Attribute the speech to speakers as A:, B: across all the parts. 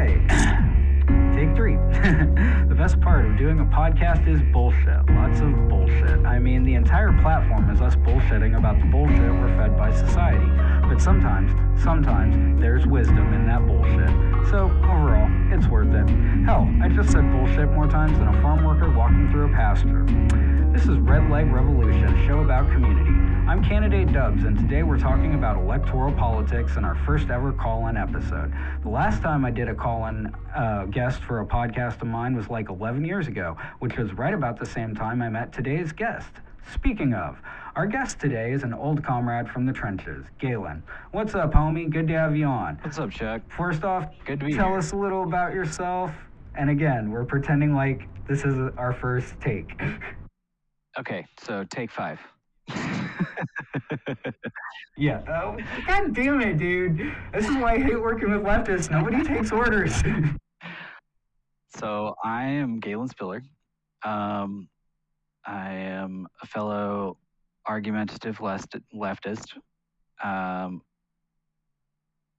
A: Okay. Take three. the best part of doing a podcast is bullshit. Lots of bullshit. I mean, the entire platform is us bullshitting about the bullshit we're fed by society. But sometimes, sometimes, there's wisdom in that bullshit. So, overall, it's worth it. Hell, I just said bullshit more times than a farm worker walking through a pasture. This is Red Leg Revolution, show about community. I'm Candidate Dubs, and today we're talking about electoral politics in our first ever call in episode. The last time I did a call in uh, guest for a podcast of mine was like 11 years ago, which was right about the same time I met today's guest. Speaking of, our guest today is an old comrade from the trenches, Galen. What's up, homie? Good to have you on.
B: What's up, Chuck?
A: First off,
B: Good to be
A: tell
B: here.
A: us a little about yourself. And again, we're pretending like this is our first take.
B: Okay, so take five.
A: yeah. Oh, God damn it, dude. This is why I hate working with leftists. Nobody takes orders.
B: So I am Galen Spiller. Um, I am a fellow argumentative left- leftist. Um,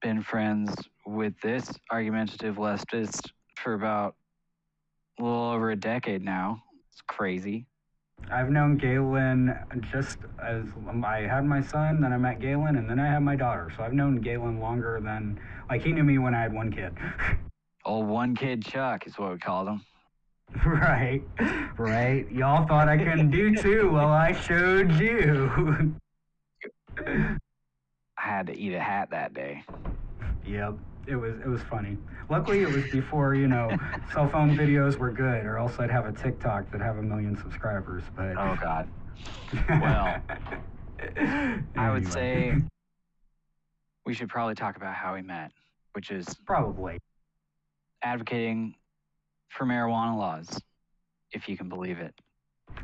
B: been friends with this argumentative leftist for about a little over a decade now. It's crazy.
A: I've known Galen just as um, I had my son, then I met Galen, and then I had my daughter. So I've known Galen longer than, like, he knew me when I had one kid.
B: Old one kid Chuck is what we called him.
A: right, right. Y'all thought I couldn't do two. Well, I showed you.
B: I had to eat a hat that day.
A: Yep, it was it was funny. Luckily, it was before you know cell phone videos were good, or else I'd have a TikTok that have a million subscribers. But
B: Oh God. well, I would say we should probably talk about how we met, which is
A: probably.
B: advocating for marijuana laws, if you can believe it.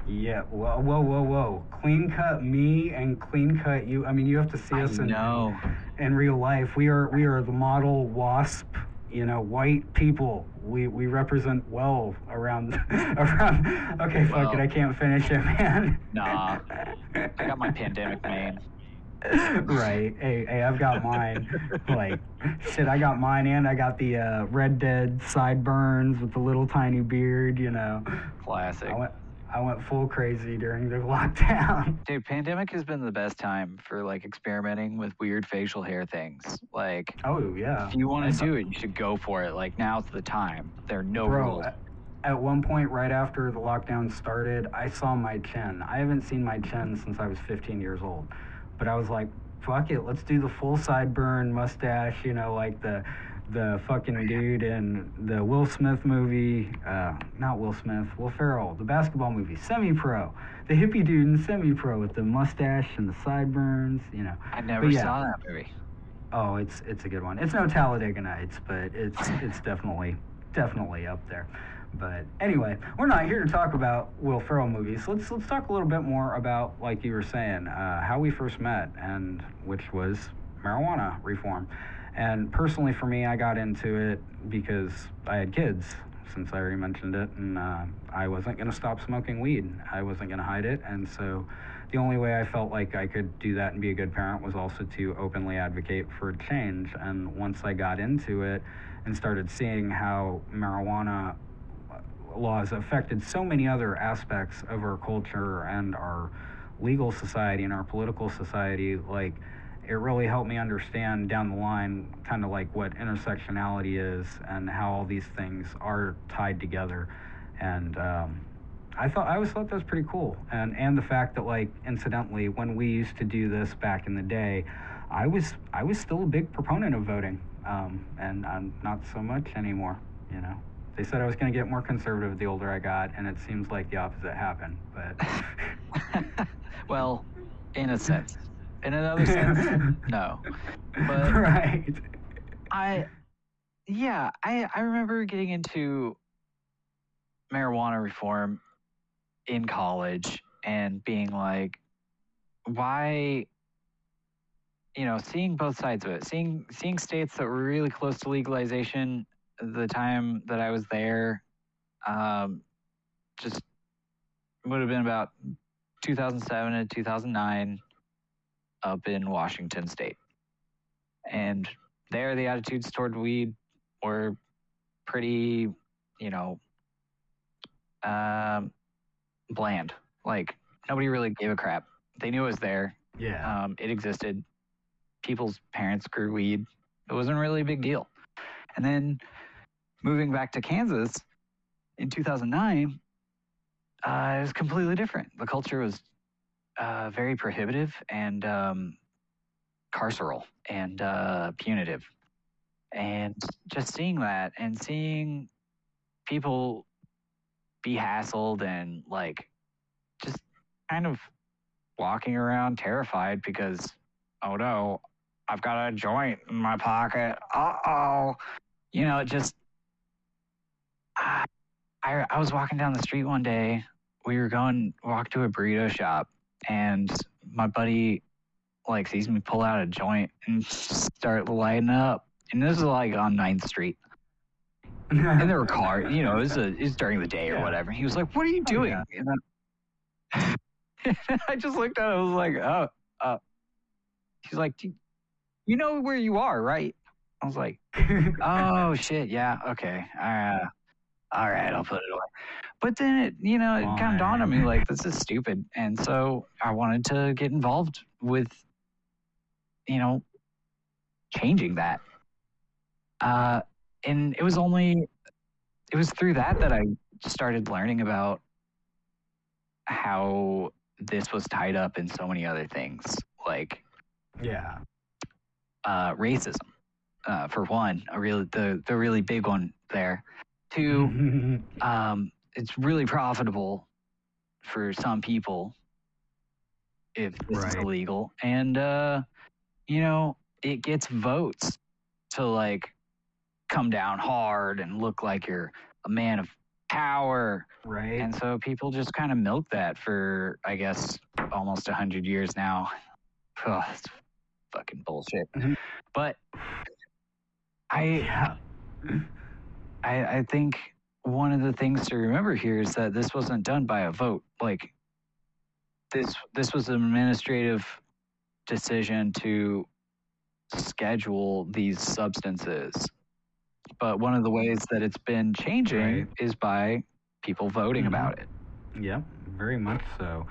A: Yeah. Whoa, whoa, whoa, whoa! Clean cut me and clean cut you. I mean, you have to see
B: I
A: us in
B: know.
A: In real life. We are we are the model WASP. You know, white people. We we represent well around around. Okay, fuck it. I can't finish it, man.
B: Nah. I got my pandemic mane.
A: right. Hey, hey, I've got mine. like, shit, I got mine, and I got the uh, Red Dead sideburns with the little tiny beard. You know,
B: Classic.
A: I went I went full crazy during the lockdown.
B: Dude, pandemic has been the best time for like experimenting with weird facial hair things. Like,
A: Oh yeah.
B: if you want to do it, you should go for it. Like, now's the time. There are no
A: Bro,
B: rules.
A: at, at one point right after the lockdown started, I saw my chin. I haven't seen my chin since I was 15 years old. But I was like, fuck it, let's do the full sideburn mustache, you know, like the the fucking dude in the Will Smith movie, uh, not Will Smith, Will Ferrell, the basketball movie, Semi Pro. The hippie dude in Semi Pro with the mustache and the sideburns, you know.
B: I never
A: yeah.
B: saw that movie.
A: Oh, it's it's a good one. It's no Talladega Nights, but it's it's definitely definitely up there. But anyway, we're not here to talk about Will Ferrell movies. Let's let's talk a little bit more about, like you were saying, uh, how we first met, and which was marijuana reform. And personally, for me, I got into it because I had kids, since I already mentioned it, and uh, I wasn't going to stop smoking weed. I wasn't going to hide it, and so the only way I felt like I could do that and be a good parent was also to openly advocate for change. And once I got into it and started seeing how marijuana laws affected so many other aspects of our culture and our legal society and our political society, like it really helped me understand down the line kind of like what intersectionality is and how all these things are tied together. And um, I thought I always thought that was pretty cool, and and the fact that like incidentally, when we used to do this back in the day, I was I was still a big proponent of voting, um, and I'm not so much anymore. You know, they said I was going to get more conservative the older I got, and it seems like the opposite happened. But
B: well, in a sense. In another sense, no. But
A: right,
B: I, yeah, I I remember getting into marijuana reform in college and being like, why? You know, seeing both sides of it, seeing seeing states that were really close to legalization the time that I was there, um, just would have been about 2007 to 2009 up in Washington State. And there, the attitudes toward weed were pretty, you know, um, bland. Like nobody really gave a crap. They knew it was there.
A: Yeah.
B: Um, it existed. People's parents grew weed. It wasn't really a big deal. And then moving back to Kansas in 2009, uh, it was completely different. The culture was uh, very prohibitive and um, carceral and uh, punitive. And just seeing that and seeing people be hassled and like just kind of walking around terrified because, oh no, I've got a joint in my pocket. Uh oh. You know, it just. I, I, I was walking down the street one day. We were going walk to a burrito shop, and my buddy like sees me pull out a joint and start lighting up. And this is like on 9th Street. And there were cars, you know, it was, a, it was during the day or
A: Yeah.
B: whatever. He was like, What are you
A: Oh,
B: doing?
A: yeah.
B: And I just looked at it. I was like, Oh, uh, she's like, "Do You know where you are, right? I was like, Oh, shit. Yeah. Okay. Uh, all right. I'll put it away. But then it, you know, it kind of dawned on me like, this is stupid. And so I wanted to get involved with, you know, changing that. Uh, and it was only, it was through that that I started learning about how this was tied up in so many other things, like
A: yeah.
B: uh, racism, uh, for one, a really the the really big one there. Two, um, it's really profitable for some people if this is
A: Right.
B: illegal, and uh, you know it gets votes to like come down hard and look like you're a man of power.
A: right.
B: And so people just kind of milk that for, I guess, almost a hundred years now. Ugh, it's fucking bullshit.
A: Mhm.
B: But I,
A: yeah.
B: I, I think one of the things to remember here is that this wasn't done by a vote. Like this, this was an administrative decision to schedule these substances. But one of the ways that it's been changing
A: Right.
B: is by people voting
A: Mhm.
B: about it.
A: Yep, very much so.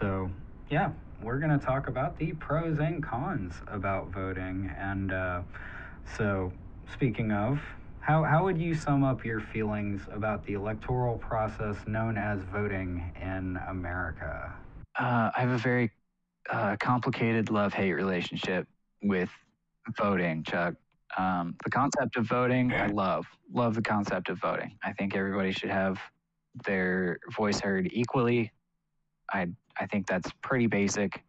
A: So, yeah, we're going to talk about the pros and cons about voting. And uh, so, speaking of, how, how would you sum up your feelings about the electoral process known as voting in America?
B: Uh, I have a very uh, complicated love hate relationship with voting, Chuck. Um, the concept of voting, I love. Love the concept of voting. I think everybody should have their voice heard equally. I I think that's pretty basic.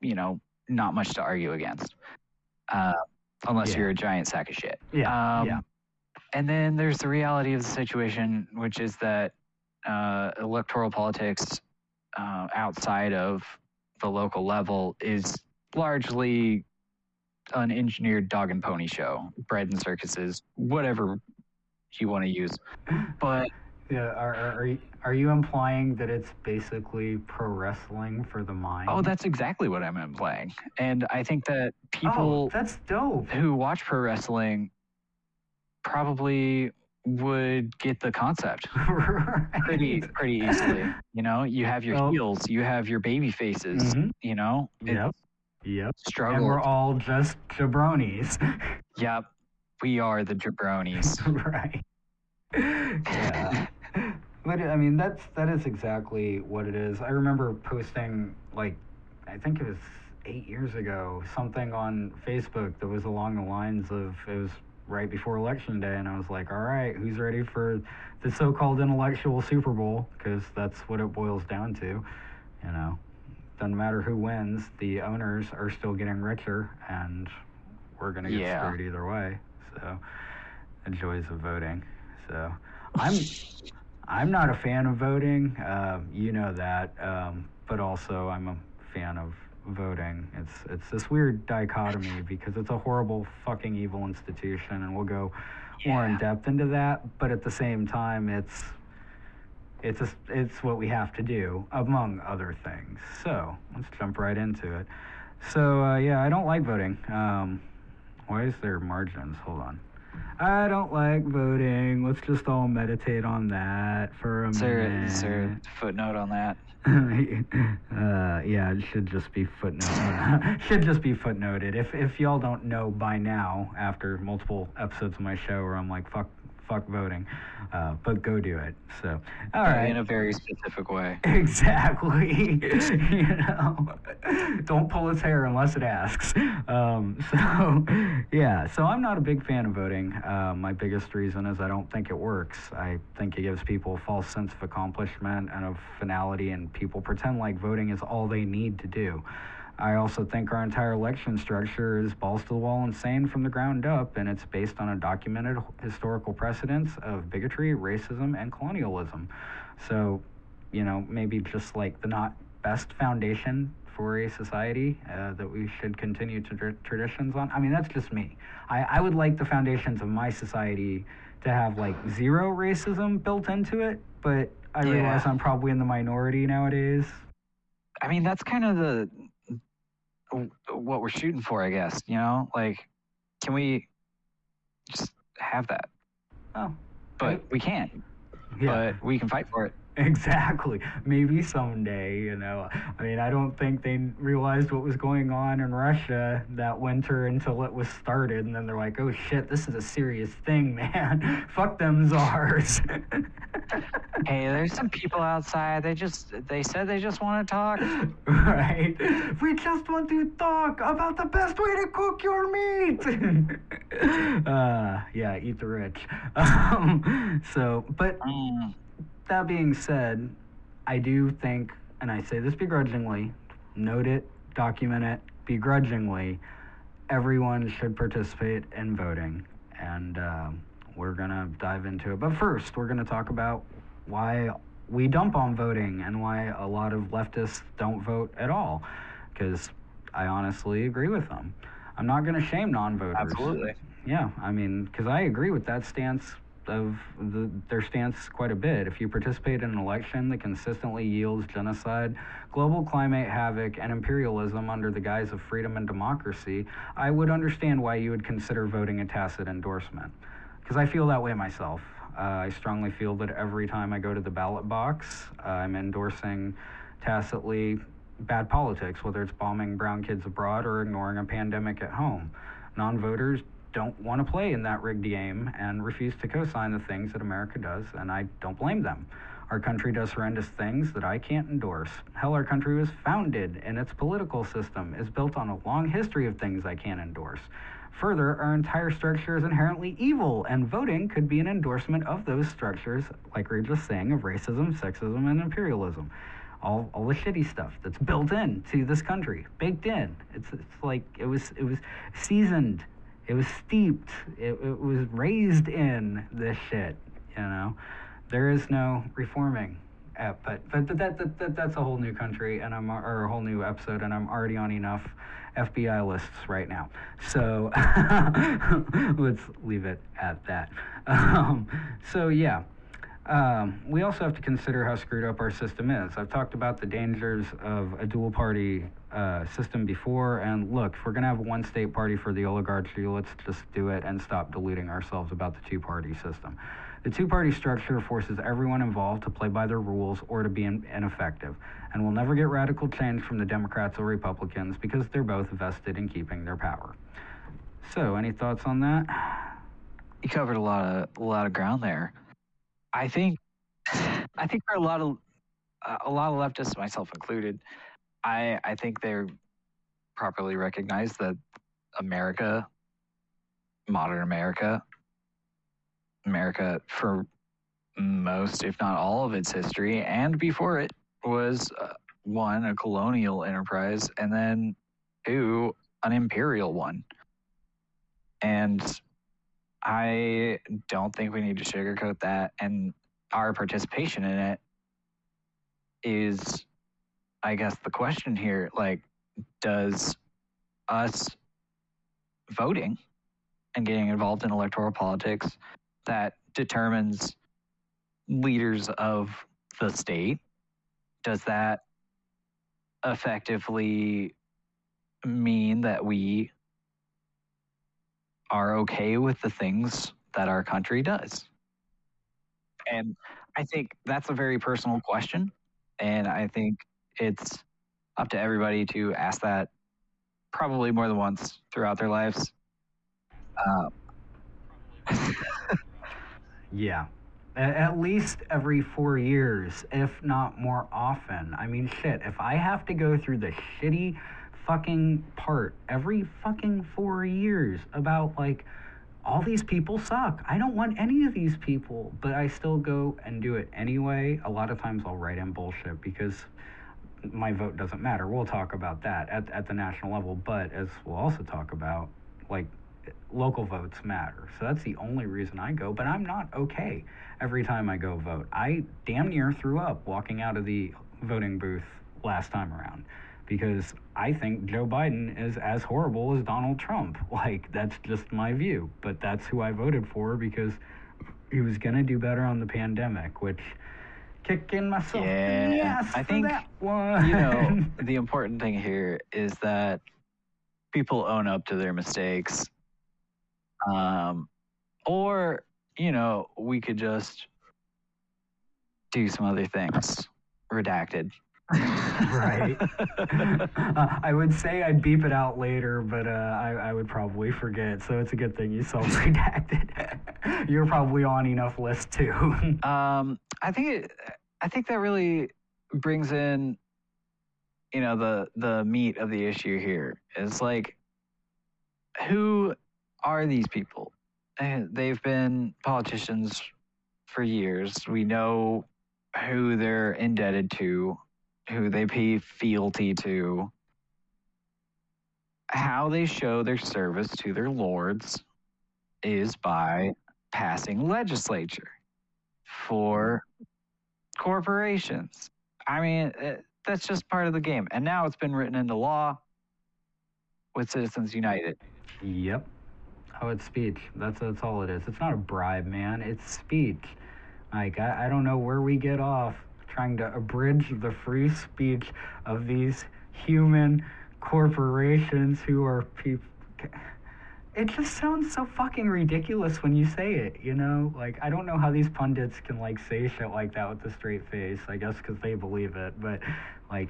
B: You know, not much to argue against, uh, unless
A: Yeah.
B: you're a giant sack of shit.
A: Yeah,
B: Um,
A: yeah.
B: And then there's the reality of the situation, which is that uh, electoral politics uh, outside of the local level is largely an engineered dog and pony show, bread and circuses, whatever you want to use. But
A: Yeah, are, are, are, you, are you implying that it's basically pro wrestling for the mind?
B: oh, that's exactly what I'm implying. And I think that
A: Oh,
B: people
A: that's dope.
B: who watch pro wrestling probably would get the concept pretty
A: Right.
B: pretty easily. You know, you have your heels, you have your baby faces.
A: Mhm.
B: You know,
A: Yep. Yep.
B: struggle.
A: And we're all just jabronis.
B: Yep, we are the jabronis.
A: right. Yeah. But I mean that's that is exactly what it is. I remember posting like I think it was eight years ago, something on Facebook that was along the lines of it was right before election day and I was like, All right, who's ready for the so called intellectual Super Bowl? Because that's what it boils down to. You know. Doesn't matter who wins, the owners are still getting richer and we're gonna get
B: Yeah.
A: screwed either way. So the joys of voting. So I'm I'm not a fan of voting. Um, you know that, um, but also I'm a fan of voting. It's it's this weird dichotomy because it's a horrible fucking evil institution, and we'll go more in depth into that. But at the same time, it's it's a, it's what we have to do among other things. So let's jump right into it. So uh, yeah, I don't like voting. Um, why is there margins? Hold on. I don't like voting. Let's just all meditate on that for a
B: Is there,
A: minute.
B: is there a footnote on that?
A: uh, yeah, it should just be footnoted. should just be footnoted. If if y'all don't know by now, after multiple episodes of my show where I'm like fuck fuck voting, uh, but go do it. So all right.
B: In a very specific way.
A: Exactly. you know, don't pull its hair unless it asks. Um, so, yeah. So I'm not a big fan of voting. Uh, my biggest reason is I don't think it works. I think it gives people a false sense of accomplishment and of finality, and people pretend like voting is all they need to do. I also think our entire election structure is balls to the wall insane from the ground up, and it's based on a documented historical precedence of bigotry, racism, and colonialism. So, you know, maybe just like the not best foundation for a society uh, that we should continue to tr- traditions on. I mean, that's just me. I, I would like the foundations of my society to have like zero racism built into it, but I
B: Yeah.
A: realize I'm probably in the minority nowadays.
B: I mean, that's kind of the what we're shooting for, I guess. You know, like, can we just have that?
A: Oh,
B: But we can't.
A: yeah.
B: But we can fight for it.
A: Exactly. Maybe someday, you know. I mean, I don't think they realized what was going on in Russia that winter until it was started, and then they're like, "Oh shit, this is a serious thing, man. Fuck them czars."
B: Hey, there's some people outside. They just they said they just want to talk.
A: right? We just want to talk about the best way to cook your meat. uh, yeah, eat the rich. Um, so, but
B: Mm,
A: that being said, I do think, and I say this begrudgingly, note it, document it, begrudgingly, everyone should participate in voting. And um, we're going to dive into it. But first, we're going to talk about why we dump on voting and why a lot of leftists don't vote at all. Because I honestly agree with them. I'm not going to shame non voters.
B: absolutely.
A: Yeah, I mean, because I agree with that stance of the, their stance quite a bit. If you participate in an election that consistently yields genocide, global climate havoc, and imperialism under the guise of freedom and democracy, I would understand why you would consider voting a tacit endorsement. Because I feel that way myself. Uh, I strongly feel that every time I go to the ballot box, uh, I'm endorsing tacitly bad politics, whether it's bombing brown kids abroad or ignoring a pandemic at home. Non voters don't want to play in that rigged game and refuse to co sign the things that America does, and I don't blame them. Our country does horrendous things that I can't endorse. Hell, our country was founded, and its political system is built on a long history of things I can't endorse. Further, our entire structure is inherently evil, and voting could be an endorsement of those structures, like we were just saying, of racism, sexism, and imperialism. All, all the shitty stuff that's built in to this country, baked in. It's, it's like it was it was seasoned, it was steeped, it, it was raised in this shit. You know, there is no reforming. Uh, but but that, that, that that's a whole new country, and I'm or a whole new episode, and I'm already on enough FBI lists right now. So let's leave it at that. Um, so yeah. Um, we also have to consider how screwed up our system is. I've talked about the dangers of a dual party uh, system before, and look, if we're going to have one state party for the oligarchy, let's just do it and stop deluding ourselves about the two party system. The two party structure forces everyone involved to play by their rules or to be in- ineffective, and we'll never get radical change from the Democrats or Republicans because they're both vested in keeping their power. So, any thoughts on that?
B: You covered a lot of a lot of ground there. I think I think for a lot of uh, a lot of leftists, myself included, I I think they're properly recognize that America, modern America, America for most, if not all of its history, and before it was uh, one a colonial enterprise, and then two an imperial one. And I don't think we need to sugarcoat that. And our participation in it is, I guess, the question here like, does us voting and getting involved in electoral politics that determines leaders of the state, does that effectively mean that we are okay with the things that our country does. And I think that's a very personal question. And I think it's up to everybody to ask that probably more than once throughout their lives. Uh,
A: Yeah. At least every four years, if not more often. I mean, shit, if I have to go through the shitty fucking part every fucking four years about, like, all these people suck. I don't want any of these people, but I still go and do it anyway. A lot of times I'll write in bullshit because my vote doesn't matter. We'll talk about that at, at the national level, but as we'll also talk about, like, local votes matter. So that's the only reason I go, but I'm not okay every time I go vote. I damn near threw up walking out of the voting booth last time around because I think Joe Biden is as horrible as Donald Trump. Like, that's just my view, but that's who I voted for because he was going to do better on the pandemic, which kicking myself in the
B: Yeah,
A: ass
B: I think,
A: that one.
B: you know, the important thing here is that people own up to their mistakes. Um, or, you know, we could just do some other things. Redacted.
A: Right. Uh, I would say I'd beep it out later, but uh, I, I would probably forget. So it's a good thing you self-redacted. You're probably on enough lists too.
B: Um, I think it, I think that really brings in, you know, the the meat of the issue here is like, who are these people? And they've been politicians for years. We know who they're indebted to, who they pay fealty to, how they show their service to their lords is by passing legislature for corporations. I mean, eh, that's just part of the game. And now it's been written into law with Citizens United.
A: yep. Oh, it's speech. That's that's all it is. It's not a bribe, man. It's speech. Like I, I don't know where we get off trying to abridge the free speech of these human corporations who are people. It just sounds so fucking ridiculous when you say it, you know? Like, I don't know how these pundits can, like, say shit like that with a straight face. I guess because they believe it. But, like,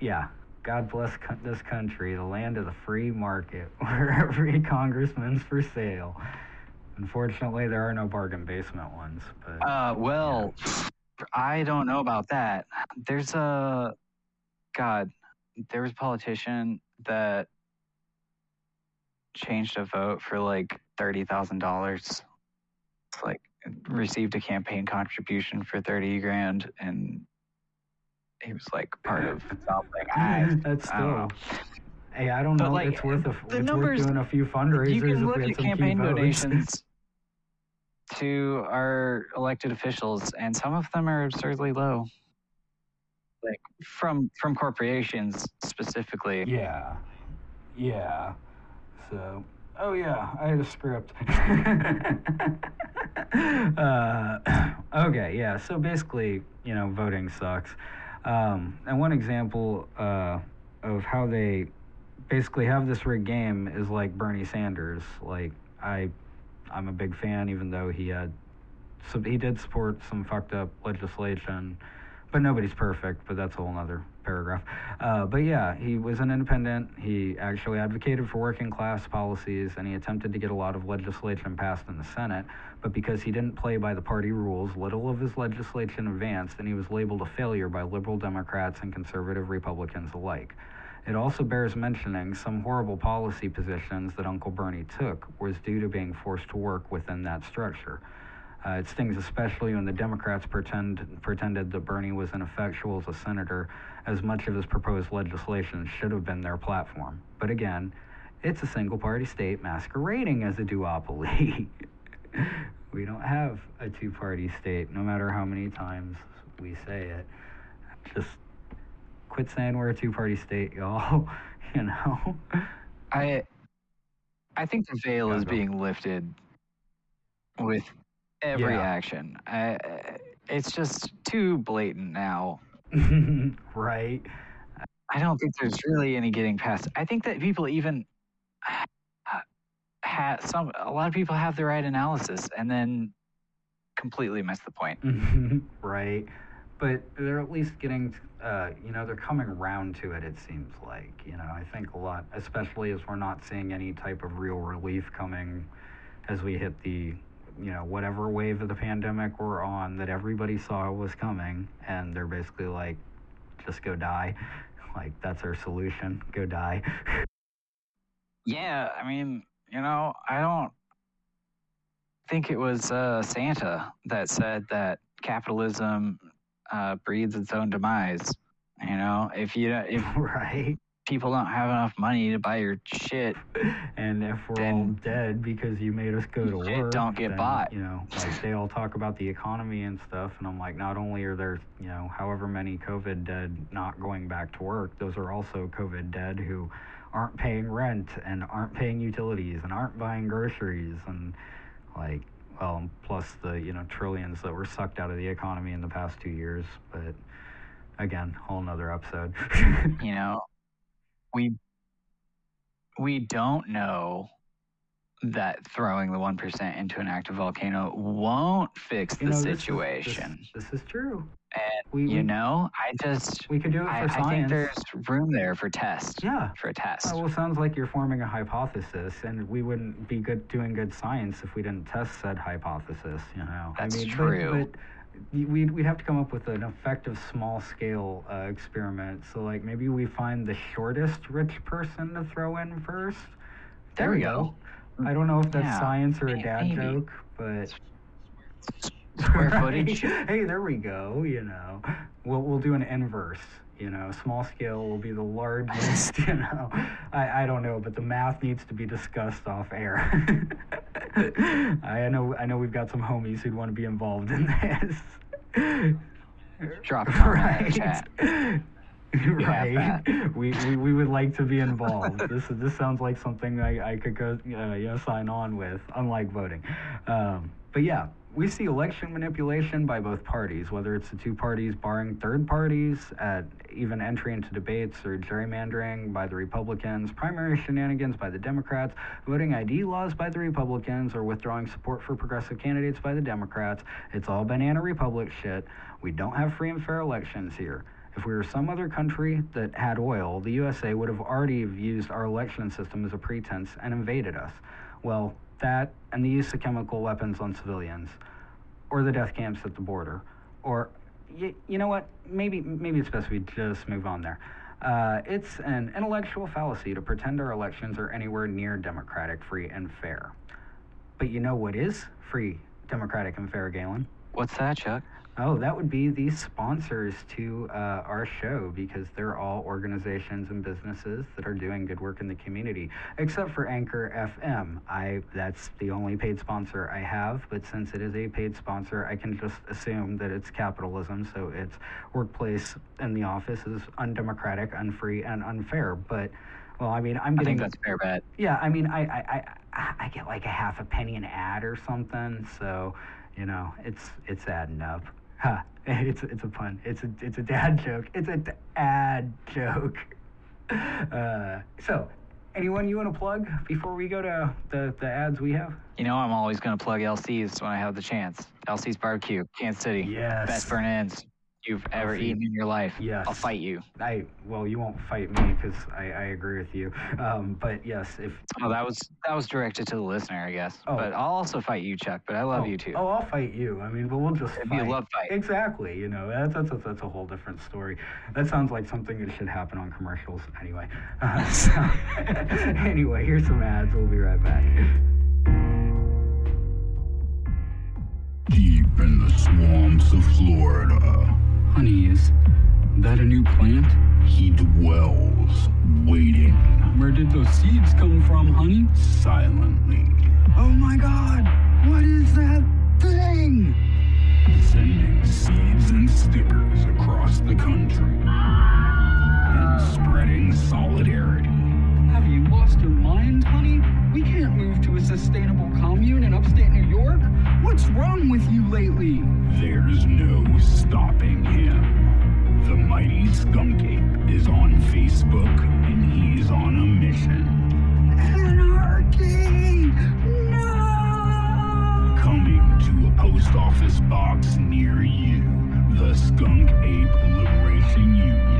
A: yeah. God bless co- this country, the land of the free market, where every congressman's for sale. Unfortunately, there are no bargain basement ones. But
B: Uh, well, I don't know about that. There's a, God, there was a politician that changed a vote for like $30,000. Like, received a campaign contribution for 30 grand and he was like part of something. I,
A: that's
B: I don't know.
A: still. Hey, I don't
B: But,
A: know.
B: like,
A: it's worth a,
B: the
A: it's
B: numbers-
A: worth doing a few fundraisers
B: you can look at campaign donations to our elected officials, and some of them are absurdly low. Like from from corporations specifically.
A: Yeah. Yeah. So, oh yeah, I had a script. uh, okay, yeah. So basically, you know, voting sucks. Um, and one example uh, of how they basically have this rigged game is like Bernie Sanders. Like I, I'm a big fan, even though he had, so he did support some fucked up legislation but nobody's perfect, but that's a whole nother paragraph. Uh, but yeah, he was an independent. He actually advocated for working class policies, and he attempted to get a lot of legislation passed in the Senate. But because he didn't play by the party rules, little of his legislation advanced, and he was labeled a failure by liberal Democrats and conservative Republicans alike. It also bears mentioning some horrible policy positions that Uncle Bernie took was due to being forced to work within that structure. Uh, it stings especially when the Democrats pretend, pretended that Bernie was ineffectual as a senator, as much of his proposed legislation should have been their platform. But again, it's a single party state masquerading as a duopoly. we don't have a two party state, no matter how many times we say it. Just quit saying we're a two party state, y'all. you know?
B: I I think the veil is being lifted with every
A: Yeah.
B: action. I, it's just too blatant now.
A: right?
B: I don't think there's really any getting past. I think that people even have some a lot of people have the right analysis and then completely miss the point.
A: right. But they're at least getting, uh, you know, they're coming around to it, it seems like. You know, I think a lot, especially as we're not seeing any type of real relief coming as we hit the, you know, whatever wave of the pandemic we're on that everybody saw was coming. And they're basically like, just go die. Like, that's our solution go die.
B: Yeah, I mean, you know, I don't think it was uh, Santa that said that capitalism uh, breeds its own demise. You know, if you if
A: right.
B: People don't have enough money to buy your shit,
A: and if we're all dead because you made us go to work,
B: don't get
A: then,
B: bought.
A: You know, like they all talk about the economy and stuff, and I'm like, not only are there, you know, however many COVID dead not going back to work, those are also COVID dead who aren't paying rent and aren't paying utilities and aren't buying groceries and like well plus the you know trillions that were sucked out of the economy in the past two years but again whole nother episode
B: you know, we we don't know that throwing the one percent into an active volcano won't fix the
A: You know, this is- this-
B: situation.
A: this, is true
B: and
A: we,
B: you
A: we,
B: know, I just
A: we could do it for
B: I, I think there's room there for test.
A: yeah
B: For a test.
A: Oh, well, sounds like you're forming a hypothesis, and we wouldn't be good doing good science if we didn't test said hypothesis. You know,
B: That's
A: I mean,
B: true.
A: But, but we'd we'd have to come up with an effective small scale uh, experiment. So like maybe we find the shortest rich person to throw in first.
B: There we go.
A: I don't know if that's
B: Yeah,
A: science or a dad
B: maybe.
A: joke, but
B: Square footage.
A: Hey, there we go. You know, we'll we'll do an inverse. You know, small scale will be the largest. You know, I I don't know, but the math needs to be discussed off air. I know I know we've got some homies who'd want to be involved in this.
B: Drop a comment in chat.
A: right. We, we we would like to be involved. this is this sounds like something I, I could go uh, you know sign on with, unlike voting. Um, but yeah, we see election manipulation by both parties, whether it's the two parties barring third parties at even entry into debates or gerrymandering by the Republicans, primary shenanigans by the Democrats, voting ID laws by the Republicans, or withdrawing support for progressive candidates by the Democrats. It's all banana republic shit. We don't have free and fair elections here. If we were some other country that had oil, the USA would have already used our election system as a pretense and invaded us. Well, that and the use of chemical weapons on civilians, or the death camps at the border, or y- you know what? Maybe maybe it's best we just move on there. Uh, it's an intellectual fallacy to pretend our elections are anywhere near democratic, free, and fair. But you know what is free, democratic, and fair, Galen?
B: What's that, Chuck?
A: Oh, that would be the sponsors to uh, our show because they're all organizations and businesses that are doing good work in the community, except for Anchor FM. I that's the only paid sponsor I have, but since it is a paid sponsor, I can just assume that it's capitalism, so its workplace in the office is undemocratic, unfree, and unfair. But well, I mean, I'm
B: I
A: getting
B: think that's fair bet.
A: yeah, I mean, I, I, I, I get like a half a penny an ad or something, so you know, it's it's adding up. Ha! It's it's a pun. It's a it's a dad joke. It's a dad joke. Uh, so, anyone you want to plug before we go to the the ads we have?
B: You know, I'm always going to plug LC's when I have the chance. LC's Barbecue, Kansas City.
A: Yes.
B: Best burnt ends you've ever
A: LC.
B: eaten in your life.
A: Yes.
B: I'll fight you.
A: I well, you won't fight me because I, I agree with you. Um, but yes, if
B: Oh, that was that was directed to the listener, I guess.
A: Oh.
B: But I'll also fight you, Chuck. But I love
A: oh,
B: you too.
A: Oh, I'll fight you. I mean, but we'll just
B: It'd be a love fight.
A: Exactly. You know, that's, that's, that's, that's a whole different story. That sounds like something that should happen on commercials anyway. Uh, so, anyway, here's some ads. We'll be right back.
C: Deep in the swamps of Florida,
A: Honey, is that a new plant?
C: he dwells, waiting
A: Where did those seeds come from, honey?
C: silently,
A: Oh my god! What is that thing?
C: sending seeds and stickers across the country and spreading solidarity.
A: Have you lost your mind, honey? We can't move to a sustainable commune in upstate New York. What's wrong with you lately?
C: There's no stopping him. The mighty skunk ape is on Facebook, and he's on a mission.
A: Anarchy! No! Coming to a post office box near you, the Skunk Ape Liberation Union.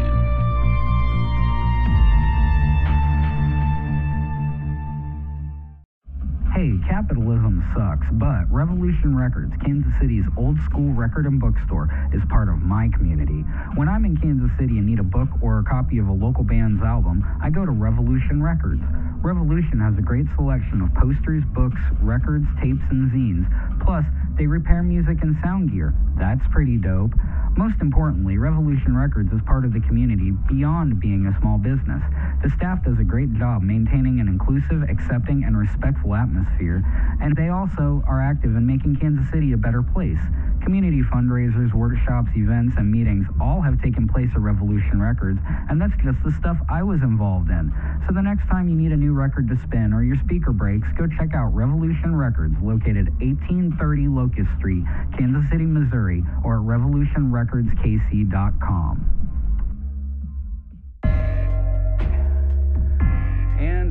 A: Capitalism sucks, but Revolution Records, Kansas City's old school record and bookstore, is part of my community. When I'm in Kansas City and need a book or a copy of a local band's album, I go to Revolution Records. Revolution has a great selection of posters, books, records, tapes, and zines. Plus, they repair music and sound gear. That's pretty dope. Most importantly, Revolution Records is part of the community beyond being a small business. The staff does a great job maintaining an inclusive, accepting, and respectful atmosphere, and they also are active in making Kansas City a better place. Community fundraisers, workshops, events, and meetings all have taken place at Revolution Records, and that's just the stuff I was involved in. So the next time you need a new record to spin or your speaker breaks, go check out Revolution Records, located 1830 Locust Street, Kansas City, Missouri, or at revolutionrecordskc.com.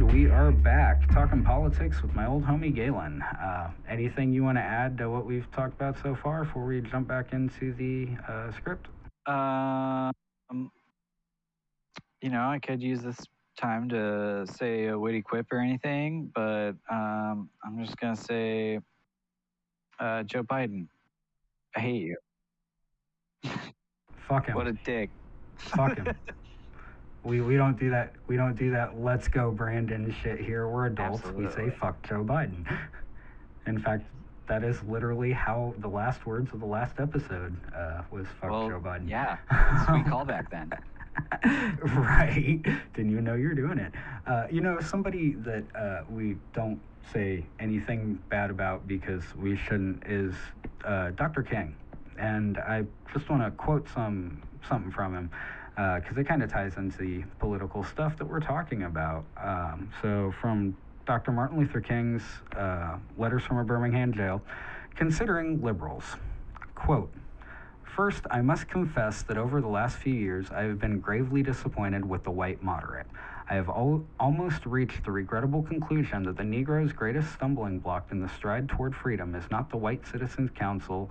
A: we are back talking politics with my old homie Galen. Uh, anything you want to add to what we've talked about so far before we jump back into the uh, script?
B: Um, you know, I could use this time to say a witty quip or anything, but um, I'm just gonna say, uh, Joe Biden, I hate you.
A: Fuck him.
B: What a dick.
A: Fuck him. we we don't do that. We don't do that. Let's go, Brandon. Shit here. We're adults. We say fuck Joe Biden. In fact, that is literally how the last words of the last episode uh, was fuck
B: Well,
A: Joe Biden.
B: yeah, sweet callback then.
A: right. Didn't even know you were doing it. Uh, you know, somebody that uh, we don't say anything bad about because we shouldn't is uh, Dr. King. And I just want to quote some something from him because it kind of ties into the political stuff that we're talking about. Um, so, from Dr. Martin Luther King's uh, Letters from a Birmingham Jail, considering liberals, quote, First, I must confess that over the last few years, I have been gravely disappointed with the white moderate. I have al- almost reached the regrettable conclusion that the Negro's greatest stumbling block in the stride toward freedom is not the white citizens' council,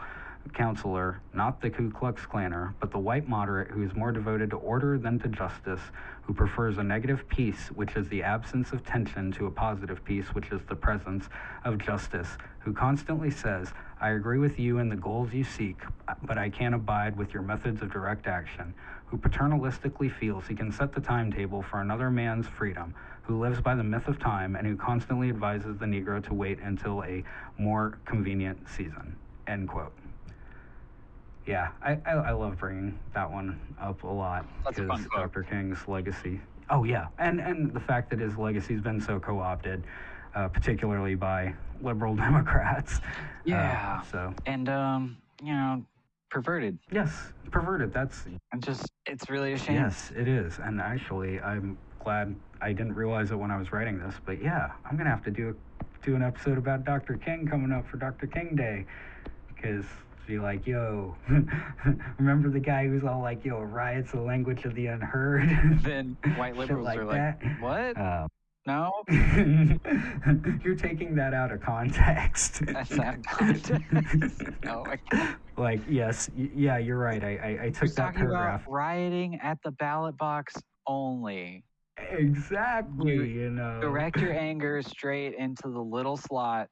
A: counselor, not the Ku Klux Klanner, but the white moderate who is more devoted to order than to justice, who prefers a negative peace, which is the absence of tension, to a positive peace, which is the presence of justice, who constantly says, I agree with you in the goals you seek, but I can't abide with your methods of direct action, who paternalistically feels he can set the timetable for another man's freedom, who lives by the myth of time, and who constantly advises the Negro to wait until a more convenient season. End quote. Yeah, I, I, I love bringing that one up a lot because. Dr. King's legacy. Oh yeah, and and the fact that his legacy's been so co-opted, uh, particularly by liberal Democrats. Uh,
B: Yeah.
A: so
B: And, um, you know, perverted.
A: yes, perverted. That's
B: And just, it's really a shame.
A: yes, it is. And actually, I'm glad I didn't realize it when I was writing this. But yeah, I'm gonna have to do a, do an episode about Dr. King coming up for Dr. King Day, because be like, yo, remember the guy who's all like, yo, riots the language of the unheard.
B: Then white liberals
A: like
B: are like,
A: that.
B: what?
A: Uh,
B: No?
A: You're taking that out of context.
B: That's out of context. oh my God.
A: like, yes, y- yeah, you're right. I, I, I took that
B: talking
A: paragraph.
B: about rioting at the ballot box only.
A: Exactly,
B: You
A: you, know.
B: Direct your anger straight into the little slot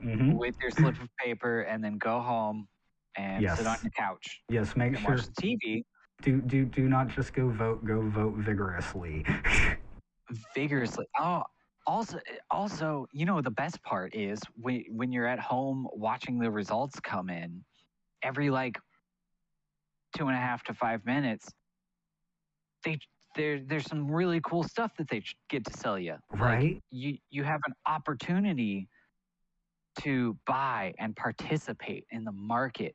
A: hmm
B: with your slip of paper and then go home and sit on
A: Yes.
B: your couch
A: Yes, make
B: and
A: sure.
B: watch the TV
A: Do, do, do not just go vote, go vote vigorously.
B: vigorously. Oh, also, also, you know, the best part is when, when you're at home watching the results come in, every like two and a half to five minutes, they there there's some really cool stuff that they get to sell you.
A: Right.
B: you you have an opportunity to buy and participate in the market.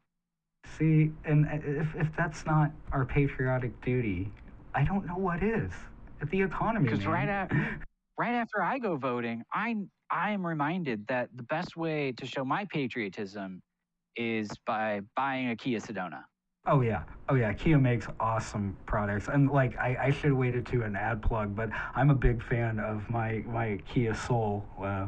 A: See, and if, if that's not our patriotic duty, I don't know what is. At The economy.
B: Because right at right after I go voting, I I am reminded that the best way to show my patriotism is by buying a Kia Sedona.
A: Oh yeah, oh yeah. Kia makes awesome products, and like I, I should have waited to an ad plug, but I'm a big fan of my my Kia Soul. Uh,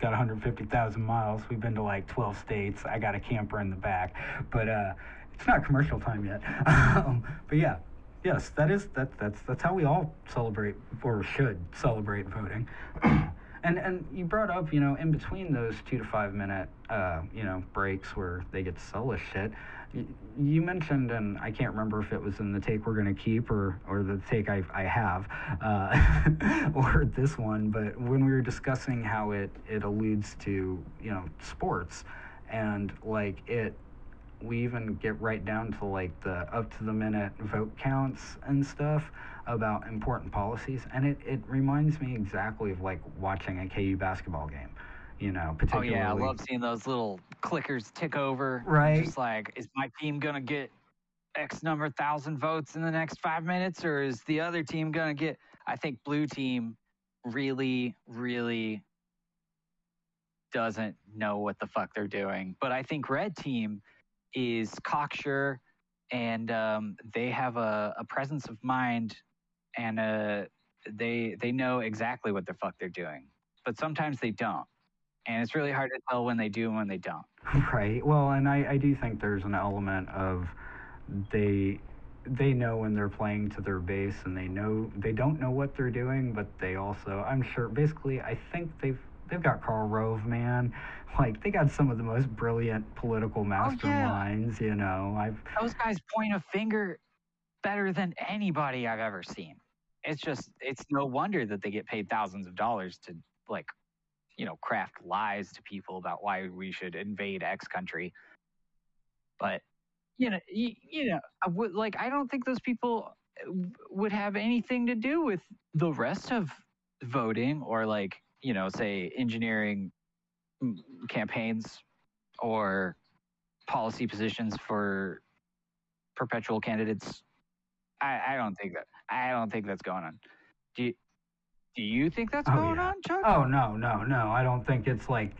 A: got 150,000 miles. We've been to like 12 states. I got a camper in the back, but uh, it's not commercial time yet. um, but yeah, yes, that is that that's that's how we all celebrate or should celebrate voting. and and you brought up, you know, in between those two to five minute, uh, you know, breaks where they get to sell this shit. You mentioned, and I can't remember if it was in the take we're gonna keep or or the take I I have, uh, or this one, but when we were discussing how it it alludes to you know sports, and like it we even get right down to like the up to the minute vote counts and stuff about important policies and it, it reminds me exactly of like watching a KU basketball game you know
B: Oh yeah, I love seeing those little clickers tick over.
A: Right.
B: Just like, is my team gonna get X number thousand votes in the next five minutes, or is the other team gonna get? I think blue team really, really doesn't know what the fuck they're doing. But I think red team is cocksure, and um, they have a, a presence of mind, and uh, they they know exactly what the fuck they're doing. But sometimes they don't and it's really hard to tell when they do and when they don't.
A: right well and I, I do think there's an element of they they know when they're playing to their base and they know they don't know what they're doing but they also i'm sure basically i think they've they've got Karl Rove man like they got some of the most brilliant political oh, masterminds you know i've
B: Those guys point a finger better than anybody I've ever seen. It's just, it's no wonder that they get paid thousands of dollars to, like, you know, craft lies to people about why we should invade X country. But, you know, you, you know, I would, like, I don't think those people uh, would have anything to do with the rest of voting or, like, you know, say engineering mm, campaigns or policy positions for perpetual candidates. I, I don't think that. I don't think that's going on. Do you, do you think that's
A: Oh,
B: going
A: yeah.
B: on, Chuck?
A: Oh no, no, no! I don't think it's like.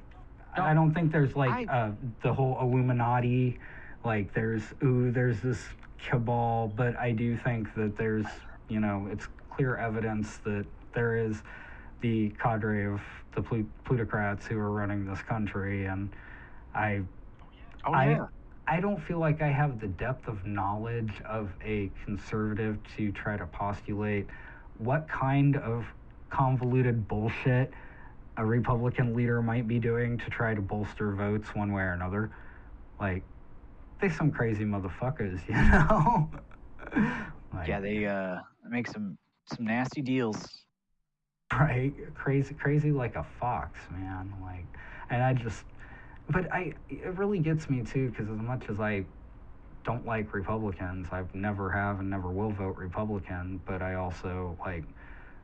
B: No,
A: I don't think there's like
B: I-
A: uh, the whole Illuminati. Like there's ooh, there's this cabal, but I do think that there's you know it's clear evidence that there is the cadre of the plu- plutocrats who are running this country, and I
B: Oh,
A: I-
B: yeah.
A: I don't feel like I have the depth of knowledge of a conservative to try to postulate what kind of convoluted bullshit a Republican leader might be doing to try to bolster votes one way or another. Like, they some crazy motherfuckers, you know? like,
B: yeah, they uh, make some some nasty deals.
A: right crazy crazy like a fox man like and i just but i it really gets me too because as much as i don't like republicans i've never have and never will vote republican but i also like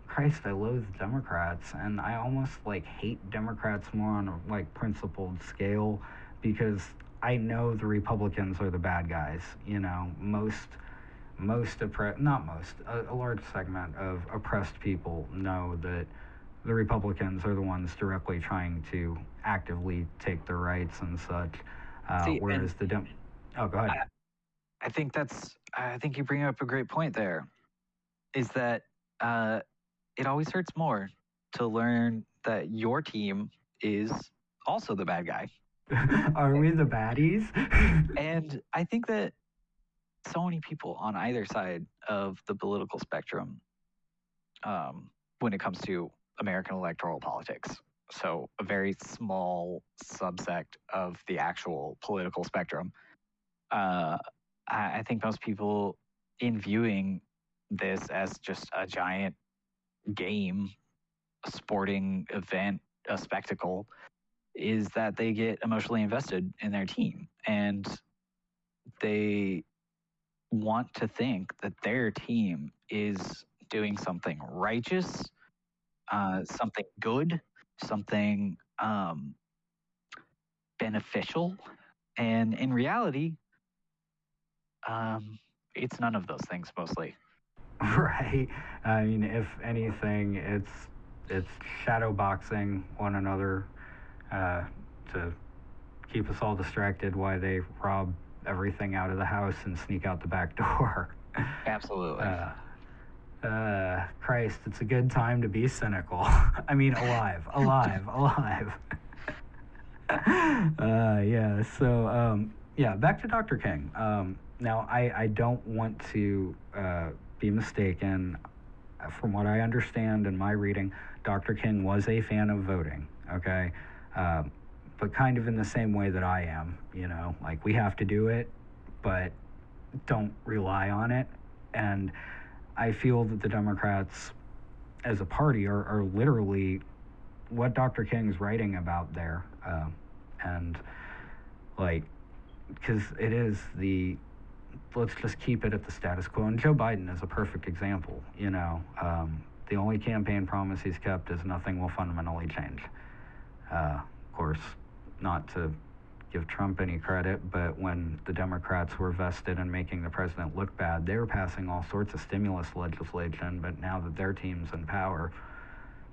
A: christ i loathe democrats and i almost like hate democrats more on a like principled scale because i know the republicans are the bad guys you know most most oppressed, not most, a, a large segment of oppressed people know that the Republicans are the ones directly trying to actively take their rights and such. Uh,
B: See, and-
A: whereas the Dem- oh, go ahead.
B: I think that's. I think you bring up a great point there. Is that uh, it always hurts more to learn that your team is also the bad guy.
A: are we the baddies?
B: And I think that so many people on either side of the political spectrum, um, when it comes to American electoral politics, so a very small subsect of the actual political spectrum, uh, I, I think most people, in viewing this as just a giant game, a sporting event, a spectacle, is that they get emotionally invested in their team and they want to think that their team is doing something righteous, uh, something good, something um, beneficial. And in reality, um, it's none of those things mostly.
A: right. I mean, if anything, it's it's shadow boxing one another uh, to keep us all distracted while they rob everything out of the house and sneak out the back door.
B: Absolutely.
A: Uh, uh, Christ, it's a good time to be cynical. I mean, alive, alive, alive. uh, yeah. So, um, yeah, back to Dr. King. Um, now, I, I don't want to uh, be mistaken. Uh, from what I understand in my reading, Dr. King was a fan of voting. Okay, um, but kind of in the same way that I am. You know, like we have to do it, but don't rely on it. And I feel that the Democrats, as a party, are, are literally what Dr. King's writing about there. Uh, and like, because it is the let's just keep it at the status quo. And Joe Biden is a perfect example. You know, um, the only campaign promise he's kept is nothing will fundamentally change. Uh, of course, not to give Trump any credit, but when the Democrats were vested in making the president look bad, they were passing all sorts of stimulus legislation. But now that their team's in power,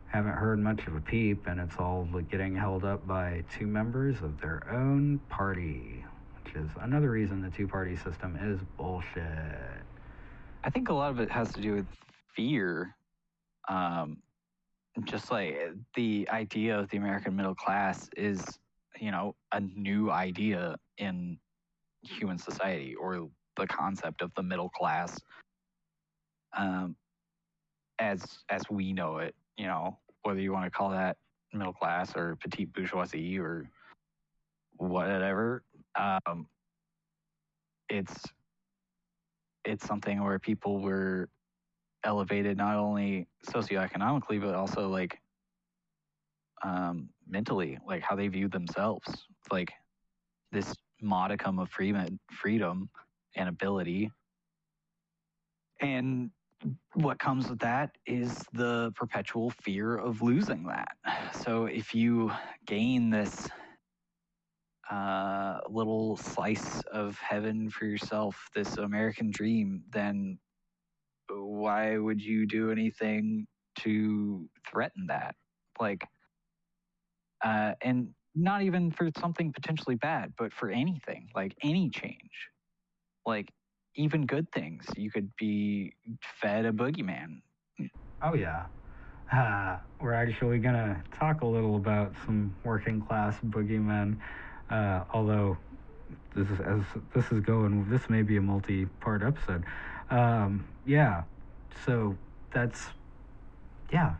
A: haven't heard much of a peep, and it's all getting held up by two members of their own party, is another reason the two party system is bullshit.
B: I think a lot of it has to do with fear. Um, just like the idea of the American middle class is, you know, a new idea in human society or the concept of the middle class um, as as we know it, you know, whether you want to call that middle class or petite bourgeoisie or whatever. Um, it's it's something where people were elevated not only socioeconomically but also like um, mentally, like how they view themselves. Like this modicum of freedom, freedom and ability. And what comes with that is the perpetual fear of losing that. So if you gain this uh, little slice of heaven for yourself, this American dream, then why would you do anything to threaten that? Like, uh, and not even for something potentially bad, but for anything, like any change. Like, even good things. You could be fed a boogeyman.
A: Oh, yeah. Uh, we're actually going to talk a little about some working class boogeymen, uh, although this is as this is going this may be a multi-part episode. Um, yeah so that's yeah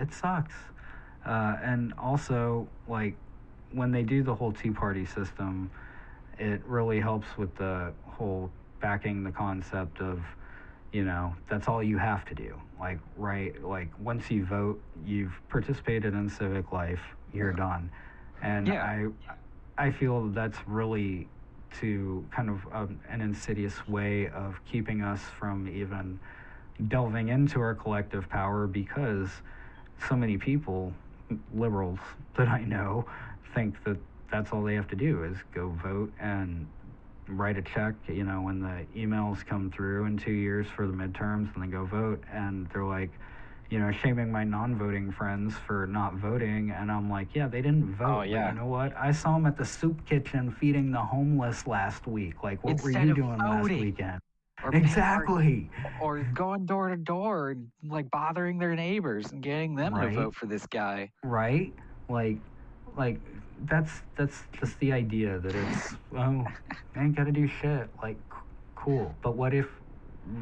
A: it sucks. Uh, and also like when they do the whole Tea Party system it really helps with the whole backing the concept of you know that's all you have to do. Like right like once you vote you've participated in civic life you're done. And
B: Yeah.
A: i i feel that's really to kind of um, an insidious way of keeping us from even delving into our collective power because so many people liberals that i know think that that's all they have to do is go vote and write a check, you know, when the emails come through in two years for the midterms and they go vote. And they're like, you know, shaming my non-voting friends for not voting, and I'm like, yeah, they didn't oh, vote.
B: Oh, yeah.
A: you know what? I saw them at the soup kitchen feeding the homeless last week. Like, what were you doing last weekend?
B: Or
A: Exactly.
B: Or, or going door to door and like bothering their neighbors and getting them
A: Right.
B: to vote for this guy.
A: right like like that's that's just the idea that it's oh ain't gotta do shit like cool but what if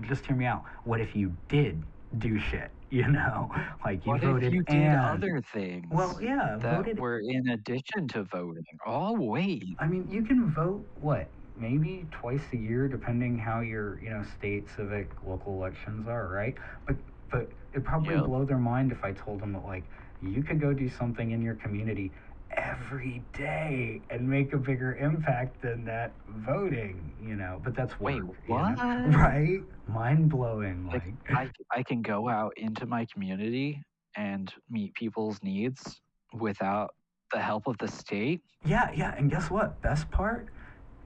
A: just hear me out what if you did do shit you know like you
B: what
A: voted
B: if you did
A: and
B: other things?
A: well yeah
B: that
A: voted
B: were in addition to voting. Oh wait,
A: i mean you can vote what maybe twice a year depending how your you know state civic local elections are right but but it'd probably
B: Yep.
A: blow their mind if i told them that like you could go do something in your community every day and make a bigger impact than that voting you know but that's
B: Wait,
A: work, you know?
B: what?
A: right mind-blowing
B: like
A: like
B: I I can go out into my community and meet people's needs without the help of the state.
A: Yeah, yeah, and guess what? Best part?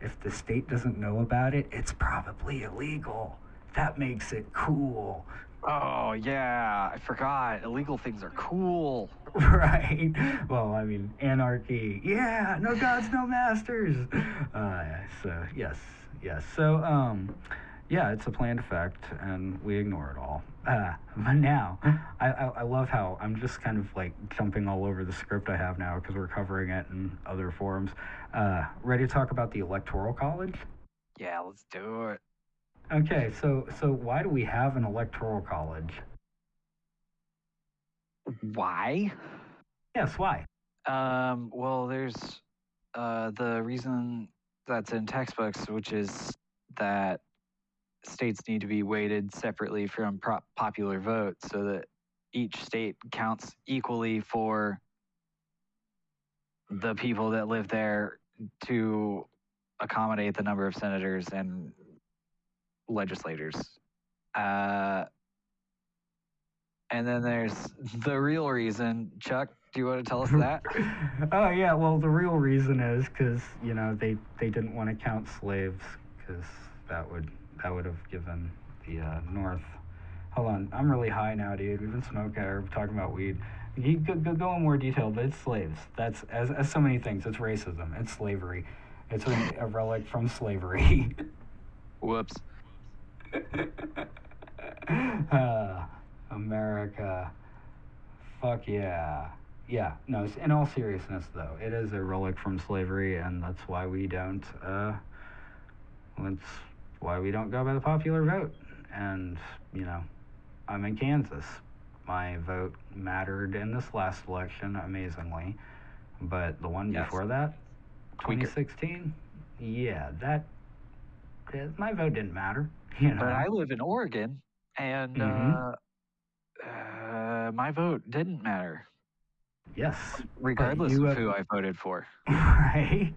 A: If the state doesn't know about it, it's probably illegal. That makes it cool.
B: Oh yeah, I forgot. Illegal things are cool.
A: Right? Well, I mean, anarchy. Yeah, no gods, no masters. Uh, so, yes, yes. So, um, yeah, it's a planned effect, and we ignore it all. Uh, but now, I, I, I love how I'm just kind of like jumping all over the script I have now because we're covering it in other forums. Uh, ready to talk about the Electoral College?
B: Yeah, let's do it.
A: Okay, so so why do we have an electoral college?
B: Why?
A: Yes, why?
B: Um, well, there's uh, the reason that's in textbooks, which is that states need to be weighted separately from pro- popular vote so that each state counts equally for the people that live there to accommodate the number of senators and legislators. Uh, and then there's the real reason. Chuck, do you want to tell us that?
A: oh yeah, well the real reason is because you know they they didn't want to count slaves because that would that would have given the uh, North. Hold on, I'm really high now, dude. We've been smoking or talking about weed. You go, go, go in more detail, but it's slaves. That's as, as so many things. It's racism. It's slavery. It's a, a relic from slavery.
B: Whoops.
A: Uh, America. Fuck yeah. Yeah, no, in all seriousness, though, it is a relic from slavery, and that's why we don't, uh, that's why we don't go by the popular vote. And, you know, I'm in Kansas. My vote mattered in this last election, amazingly. But the one
B: Yes.
A: before that,
B: Tweaker.
A: 2016, yeah, that- my vote didn't matter. You know,
B: But I live in Oregon, and
A: Mhm.
B: uh, uh, my vote didn't matter,
A: yes,
B: regardless of
A: have-
B: who I voted for.
A: right.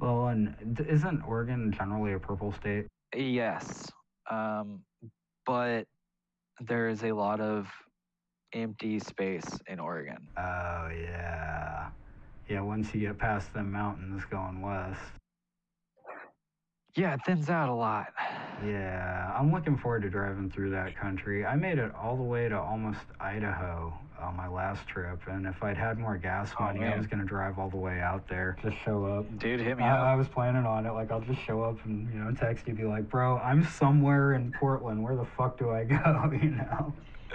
A: well, and isn't Oregon generally a purple state?
B: Yes, um, but there is a lot of empty space in Oregon.
A: Oh yeah, yeah. Once you get past the mountains going west,
B: Yeah, it thins out a lot.
A: yeah, I'm looking forward to driving through that country. I made it all the way to almost Idaho on my last trip, and if I'd had more gas
B: Oh,
A: money, I was gonna drive all the way out there. Just show up.
B: Dude, hit me
A: I, I was planning on it. Like, I'll just show up and, you know, text you, be like, bro, I'm somewhere in Portland. Where the fuck do I go? You know?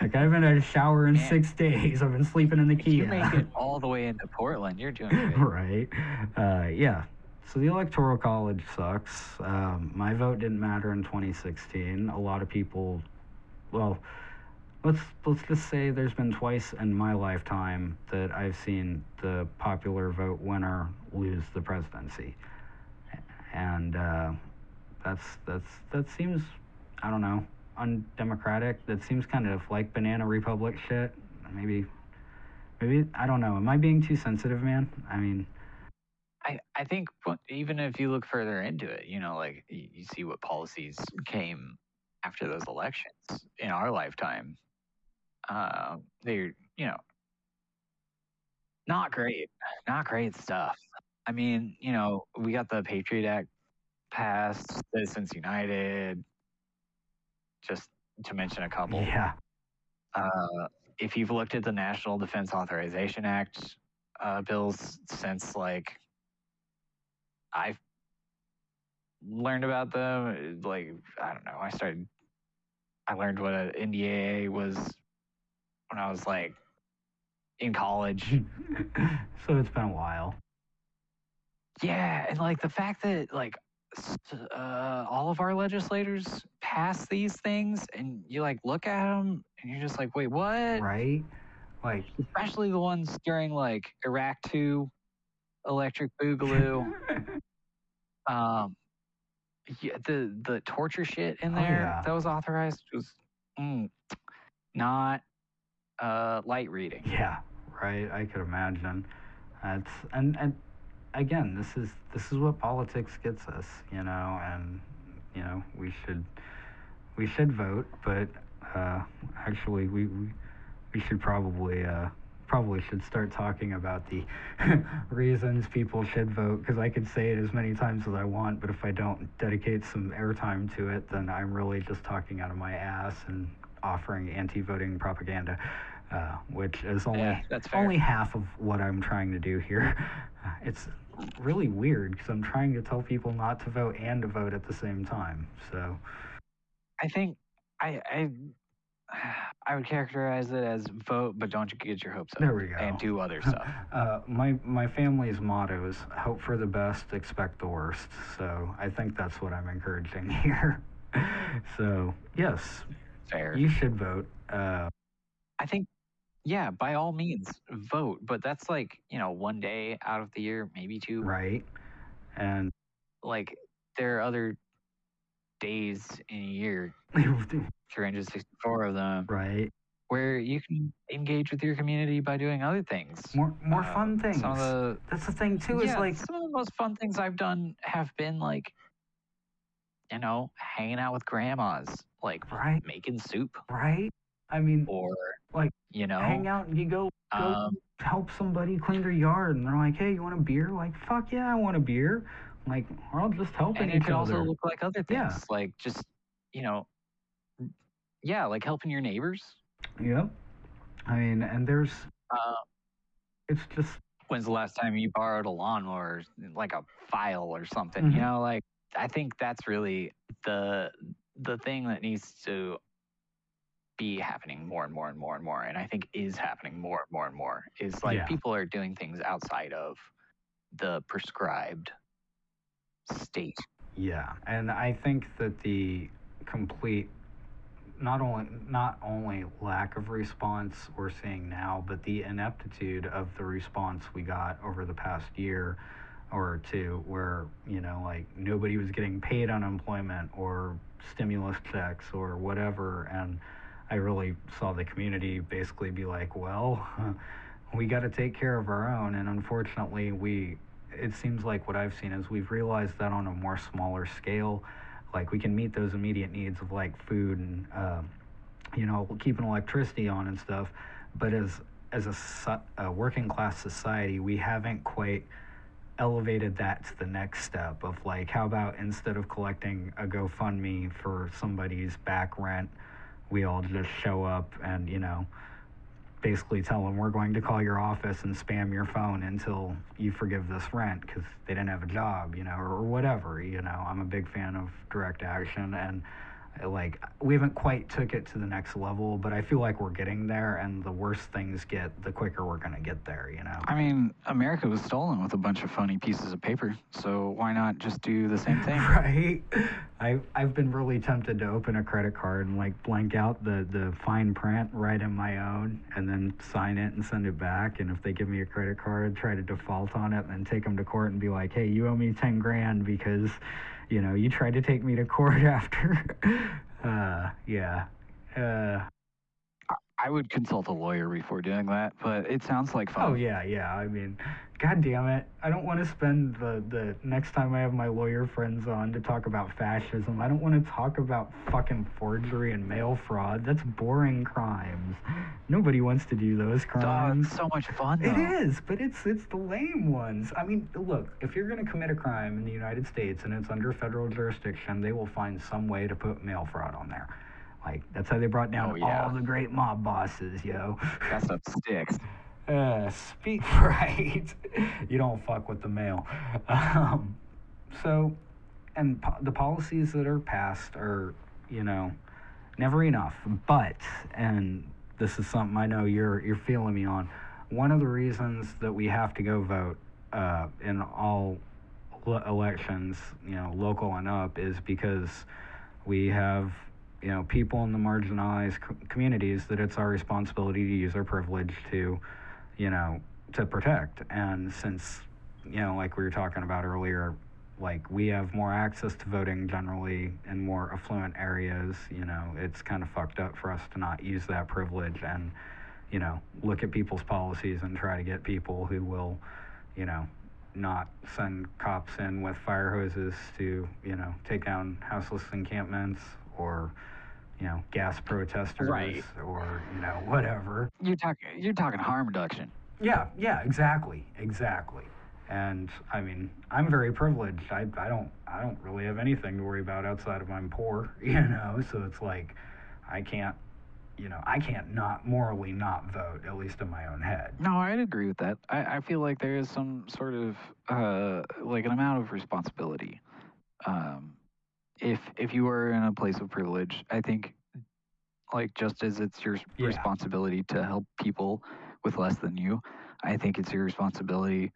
A: like, I haven't had a shower in
B: Man.
A: six days. I've been sleeping in the
B: If you make it all the way into Portland, you're doing great.
A: right. Uh, yeah. So the electoral college sucks. Um, my vote didn't matter in 2016. A lot of people, well, let's let's just say there's been twice in my lifetime that I've seen the popular vote winner lose the presidency, and uh, that's that's that seems I don't know undemocratic. That seems kind of like banana republic shit. Maybe maybe I don't know. Am I being too sensitive, man? I mean.
B: I, I think even if you look further into it, you know, like you, see what policies came after those elections in our lifetime. Uh, they're, you know, not great, not great stuff. I mean, you know, we got the Patriot Act passed, Citizens United, just to mention a couple.
A: Yeah.
B: Uh, if you've looked at the National Defense Authorization Act uh, bills since like I've learned about them, like I don't know, I started, I learned what an NDAA was when I was like in college.
A: so it's been a while.
B: Yeah, and like the fact that like uh, all of our legislators pass these things, and you like look at them, and you're just like, wait, what?
A: Right? Like
B: especially the ones during like Iraq 2, Electric Boogaloo, um, yeah, the the torture shit in
A: Oh,
B: there
A: yeah.
B: that was authorized was mm, not uh, light reading.
A: Yeah, right. I could imagine. That's and and again, this is this is what politics gets us, you know, and you know we should we should vote, but uh, actually we, we we should probably uh, probably should start talking about the reasons people should vote because I could say it as many times as I want, but if I don't dedicate some airtime to it, then I'm really just talking out of my ass and offering anti-voting propaganda, uh, which is only
B: Yeah,
A: only half of what I'm trying to do here. It's really weird because I'm trying to tell people not to vote and to vote at the same time. So
B: I think I I I would characterize it as vote, but don't get your hopes up.
A: There we go.
B: And do other stuff.
A: Uh, my my family's motto is hope for the best, expect the worst. So I think that's what I'm encouraging here. so yes,
B: Fair.
A: you should vote. Uh,
B: I think, yeah, by all means, vote. But that's like, you know, one day out of the year, maybe two.
A: right? And
B: Like, there are other days in a year, 364 of them,
A: right,
B: where you can engage with your community by doing other things.
A: more more
B: Uh,
A: fun things.
B: Some of the
A: That's the thing too. Is like
B: some of the most fun things I've done have been like, you know, hanging out with grandmas, like
A: right,
B: making soup,
A: right. I mean,
B: or
A: Like,
B: you know,
A: hang out and you go go
B: um,
A: help somebody clean their yard, and they're like, "Hey, you want a beer?" Like, "Fuck yeah, I want a beer." I'm like, we're all just helping
B: and
A: each
B: it could
A: other.
B: also look like other things,
A: Yeah.
B: like just you know, yeah, like helping your neighbors.
A: Yep. I mean, and there's
B: Uh,
A: it's just
B: when's the last time you borrowed a lawnmower, like a file or something?
A: Mhm.
B: You know, like I think that's really the the thing that needs to be happening more and more and more and more, and I think is happening more and more and more. Is like
A: Yeah.
B: people are doing things outside of the prescribed state.
A: Yeah, and I think that the complete not only not only lack of response we're seeing now, but the ineptitude of the response we got over the past year or two where, you know, like nobody was getting paid unemployment or stimulus checks or whatever. And I really saw the community basically be like, well, we got to take care of our own. And unfortunately we it seems like what I've seen is we've realized that on a more smaller scale, like we can meet those immediate needs of like food and uh, you know keeping electricity on and stuff, but as as a, a working class society, we haven't quite elevated that to the next step of like how about instead of collecting a GoFundMe for somebody's back rent, we all just show up and you know basically tell them we're going to call your office and spam your phone until you forgive this rent because they didn't have a job, you know, or, whatever. You know, I'm a big fan of direct action and like we haven't quite took it to the next level, but I feel like we're getting there. And the worse things get, the quicker we're gonna get there. You know.
D: I mean, America was stolen with a bunch of funny pieces of paper, so why not just do the same thing?
A: Right. I I've been really tempted to open a credit card and like blank out the the fine print, write in my own, and then sign it and send it back. And if they give me a credit card, try to default on it, and then take them to court and be like, hey, you owe me ten grand because, you know, you tried to take me to court after. uh, yeah. Uh,
D: I would consult a lawyer before doing that, but it sounds like oh, fun.
A: Oh yeah, yeah. I mean, god damn it. I don't want to spend the the next time I have my lawyer friends on to talk about fascism. I don't want to talk about fucking forgery and mail fraud. That's boring crimes. Nobody wants to do those
B: Duh,
A: crimes.
B: it's so much fun.
A: It
B: though.
A: is, but it's it's the lame ones. I mean, look, if you're going to commit a crime in the United States and it's under federal jurisdiction, they will find some way to put mail fraud on there. Like that's how they brought down
B: Oh, yeah.
A: all the great mob bosses, yo.
B: That stuff sticks.
A: Uh, speak right. you don't fuck with the mail. Um, so, and po- the policies that are passed are, you know, never enough. But, and this is something I know you're you're feeling me on. One of the reasons that we have to go vote uh, in all le- elections, you know, local and up, is because we have you know people in the marginalized co- communities that it's our responsibility to use our privilege to you know to protect. And since you know like we were talking about earlier like we have more access to voting generally in more affluent areas you know it's kind of fucked up for us to not use that privilege and you know look at people's policies and try to get people who will you know not send cops in with fire hoses to you know take down houseless encampments or you know gas protesters
B: Right.
A: or you know whatever
D: You're talking you're talking harm reduction.
A: yeah, yeah, exactly, exactly. And I mean, I'm very privileged. I, I don't I don't really have anything to worry about outside of I'm poor, you know. So it's like I can't, you know, I can't not morally not vote at least in my own head.
D: No, I'd agree with that. I, I feel like there is some sort of uh, like an amount of responsibility. Um, if if you are in a place of privilege, I think like just as it's your
A: Yeah.
D: responsibility to help people with less than you, I think it's your responsibility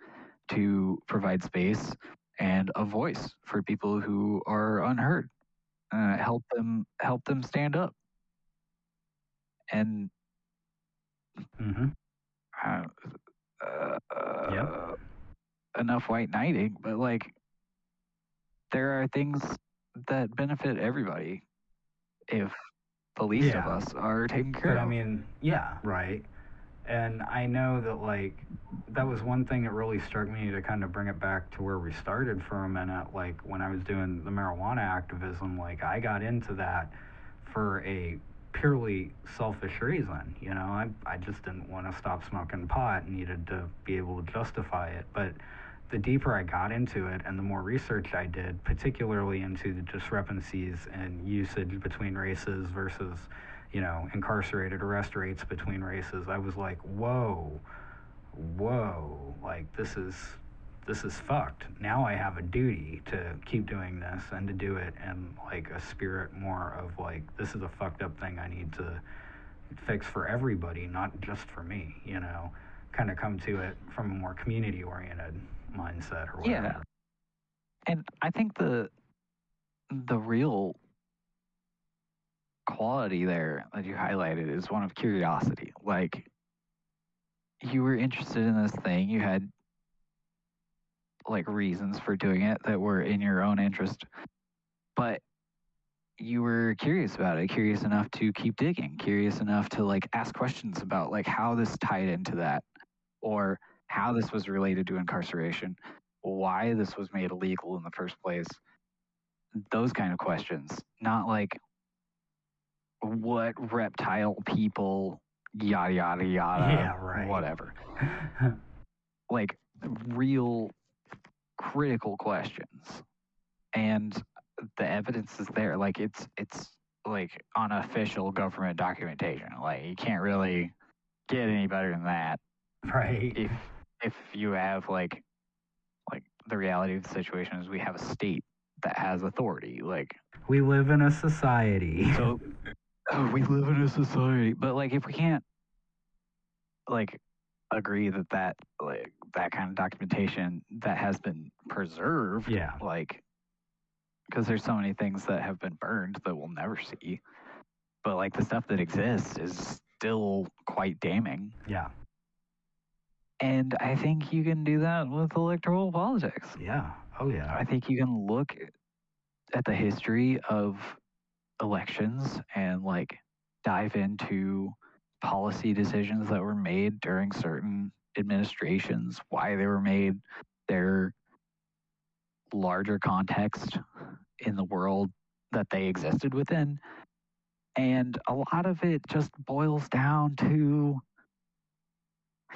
D: to provide space and a voice for people who are unheard. Uh, help them help them stand up. And
A: hmm
B: uh, uh,
A: Yep.
B: enough white knighting, but like there are things that benefit everybody if the least of us are taken care
A: But
B: of.
A: I mean, yeah, right. And I know that like that was one thing that really struck me to kind of bring it back to where we started for a minute. Like when I was doing the marijuana activism, like I got into that for a purely selfish reason. You know, I I just didn't want to stop smoking pot and needed to be able to justify it. But the deeper I got into it and the more research I did, particularly into the discrepancies in usage between races versus, you know, incarcerated arrest rates between races, I was like, whoa, whoa, like this is this is fucked. Now I have a duty to keep doing this and to do it in like a spirit more of like this is a fucked up thing I need to fix for everybody, not just for me, you know. Kind of come to it from a more community oriented mindset or whatever.
B: Yeah. And I think the the real quality there that you highlighted is one of curiosity. Like you were interested in this thing, you had like reasons for doing it that were in your own interest, but you were curious about it, curious enough to keep digging, curious enough to like ask questions about like how this tied into that or how this was related to incarceration why this was made illegal in the first place. Those kind of questions, not like what reptile people, yada, yada, yada,
A: Yeah, right.
B: whatever. Like real critical questions. And the evidence is there. Like it's, it's like unofficial government documentation. Like you can't really get any better than that
A: right.
B: if if you have like like the reality of the situation is we have a state that has authority like
A: We live in a society.
B: so oh, we live in a society but like if we can't like agree that that like that kind of documentation that has been preserved
A: yeah.
B: like because there's so many things that have been burned that we'll never see but like the stuff that exists is still quite damning
A: Yeah.
B: And I think you can do that with electoral politics.
A: Yeah. Oh yeah.
B: I think you can look at the history of elections and like dive into policy decisions that were made during certain administrations, why they were made, their larger context in the world that they existed within. And a lot of it just boils down to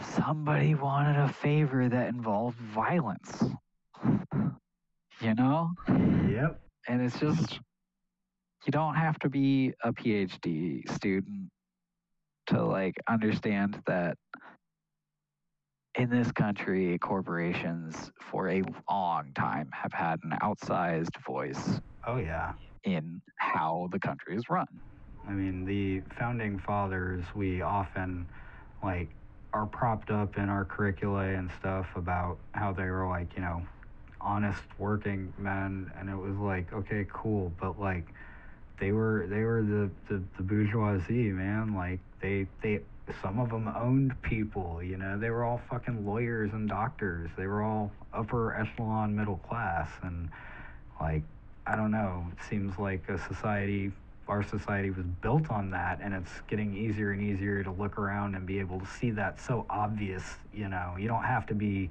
B: somebody wanted a favor that involved violence. You know?
A: Yep.
B: And it's just, you don't have to be a PhD student to like understand that in this country, corporations for a long time have had an outsized voice
A: Oh yeah.
B: in how the country is run.
A: I mean, the founding fathers, we often like are propped up in our curricula and stuff about how they were like, you know, honest working men and it was like, okay, cool, but like they were they were the, the, the bourgeoisie, man. Like they they some of them owned people, you know. They were all fucking lawyers and doctors. They were all upper echelon middle class and like I don't know, it seems like a society our society was built on that and it's getting easier and easier to look around and be able to see that so obvious you know. You don't have to be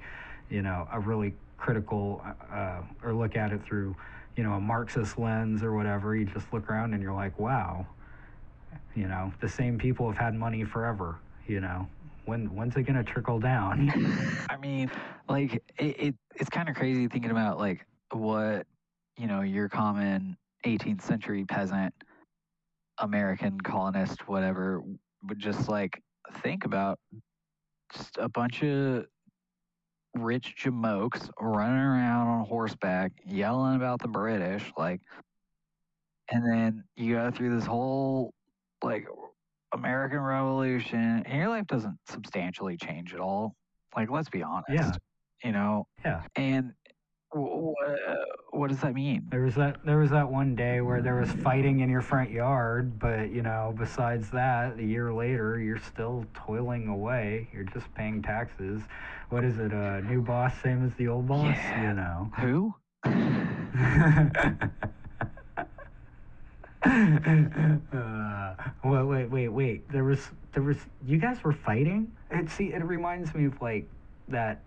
A: you know a really critical uh, or look at it through you know a marxist lens or whatever. You just look around and you're like wow you know the same people have had money forever you know. When when's it going to trickle down?
B: I mean, like it, it it's kind of crazy thinking about like what you know your common 18th century peasant, American colonist, whatever, would just like think about just a bunch of rich jamokes running around on horseback yelling about the British, like, and then you go through this whole like American Revolution, and your life doesn't substantially change at all. Like, let's be honest.
A: Yeah.
B: You know,
A: yeah
B: and w- w- what does that mean?
A: There was that there was that one day where there was fighting in your front yard, but you know, besides that, a year later, you're still toiling away. You're just paying taxes. What is it? A new boss, same as the old boss.
B: Yeah.
A: You know.
B: Who?
A: uh, wait, wait, wait, wait. There was, there was. You guys were fighting. It see, it reminds me of like that,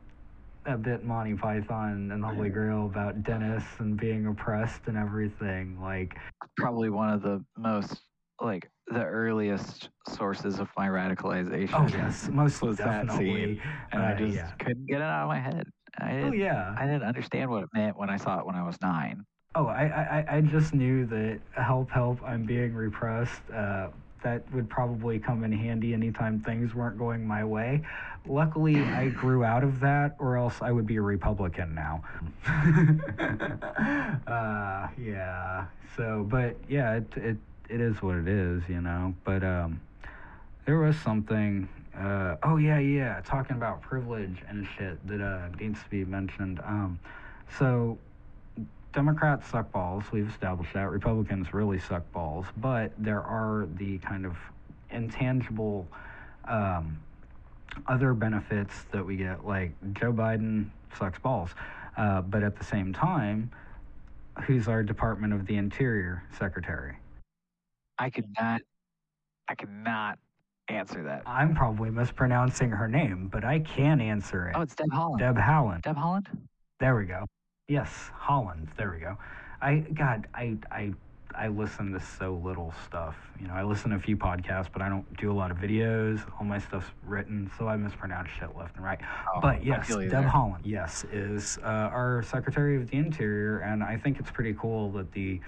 A: that bit Monty Python and the Holy Grail about Dennis and being oppressed and everything. Like,
B: Probably one of the most like the earliest sources of my radicalization.
A: oh yes, most
B: Was that
A: definitely.
B: scene, and I
A: uh,
B: just
A: yeah.
B: couldn't get it out of my head. I didn't,
A: Oh yeah.
B: I didn't understand what it meant when I saw it when I was nine.
A: Oh, I, I, I- I just knew that help, help, I'm being repressed. Uh, that would probably come in handy anytime things weren't going my way. Luckily, I grew out of that, or else I would be a Republican now. uh, yeah. So, but yeah, it, it it is what it is, you know. But um, there was something. Uh, oh yeah, yeah. Talking about privilege and shit that uh, needs to be mentioned. Um, so Democrats suck balls. We've established that. Republicans really suck balls. But there are the kind of intangible um, other benefits that we get, like Joe Biden sucks balls. Uh, but at the same time, who's our Department of the Interior Secretary?
B: I could not. I could not answer that.
A: I'm probably mispronouncing her name, but I can answer it.
B: Oh, it's Deb Haaland.
A: Deb Haaland.
B: Deb Haaland.
A: There we go. Yes, Haaland. There we go. I God, I I I listen to so little stuff. You know, I listen to a few podcasts, but I don't do a lot of videos. All my stuff's written, so I mispronounce shit left and right.
B: Oh,
A: but yes, Deb
B: there.
A: Haaland, yes, is uh, our Secretary of the Interior, and I think it's pretty cool that the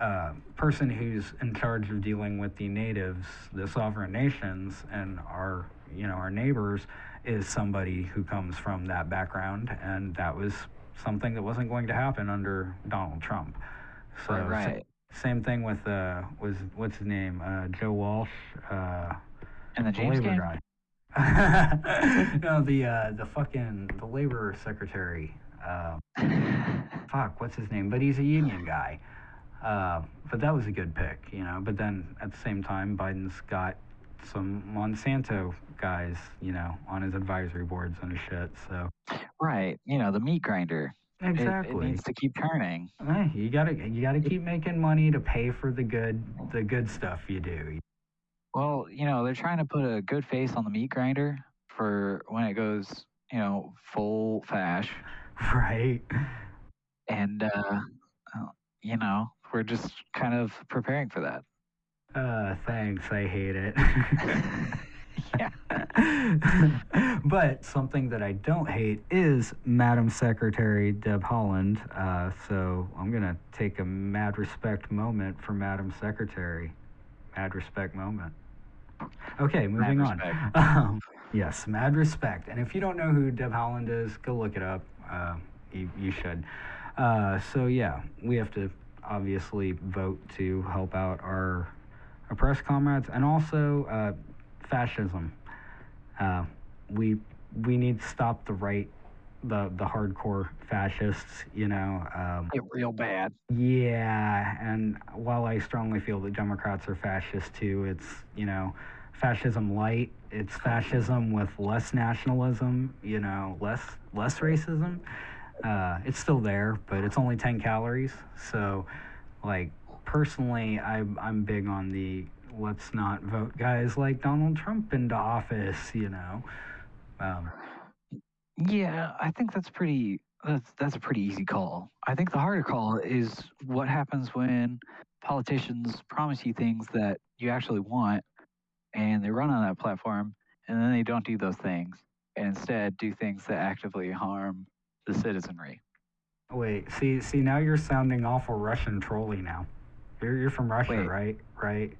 A: uh, person who's in charge of dealing with the natives, the sovereign nations, and our you know our neighbors, is somebody who comes from that background, and that was something that wasn't going to happen under Donald Trump. So
B: Right,
A: sa-
B: right.
A: same thing with uh, was what's his name, uh, Joe Walsh. Uh,
B: And the
A: the
B: James
A: labor
B: game.
A: guy. no, the uh, the fucking the labor secretary. Uh, fuck, what's his name? But he's a union guy. Uh, but that was a good pick, you know. But then at the same time, Biden's got some Monsanto guys, you know, on his advisory boards and shit. So
B: right. You know the meat grinder. It- It, needs to keep turning.
A: Eh, you gotta you gotta keep making money to pay for the good the good stuff you do.
B: Well, you know they're trying to put a good face on the meat grinder for when it goes, you know, full fash,
A: Right?
B: and uh, you know we're just kind of preparing for that.
A: Uh, thanks. I hate it.
B: yeah.
A: but something that I don't hate is Madam Secretary Deb Haaland. Uh, so I'm gonna take a mad respect moment for Madam Secretary. Mad respect moment. Okay, moving on. Um, yes, mad respect. And if you don't know who Deb Haaland is, go look it up. Uh, you, you should. Uh, so yeah, we have to obviously vote to help out our oppressed comrades and also uh, fascism. Uh, we we need to stop the right, the the hardcore fascists. You know. Um,
B: Get real bad.
A: yeah, and while I strongly feel that Democrats are fascist too, it's, you know, fascism light. It's fascism with less nationalism, you know, less less racism. Uh, it's still there, but it's only 10 calories. So, like, personally, I'm, I'm big on the let's not vote guys like Donald Trump into office, you know. Um,
B: Yeah, I think that's pretty. That's that's a pretty easy call. I think the harder call is what happens when politicians promise you things that you actually want, and they run on that platform, and then they don't do those things, and instead do things that actively harm the citizenry.
A: Wait, see, see, now you're sounding awful Russian trolly now. You're, you're from Russia,
B: Wait.
A: right? Right,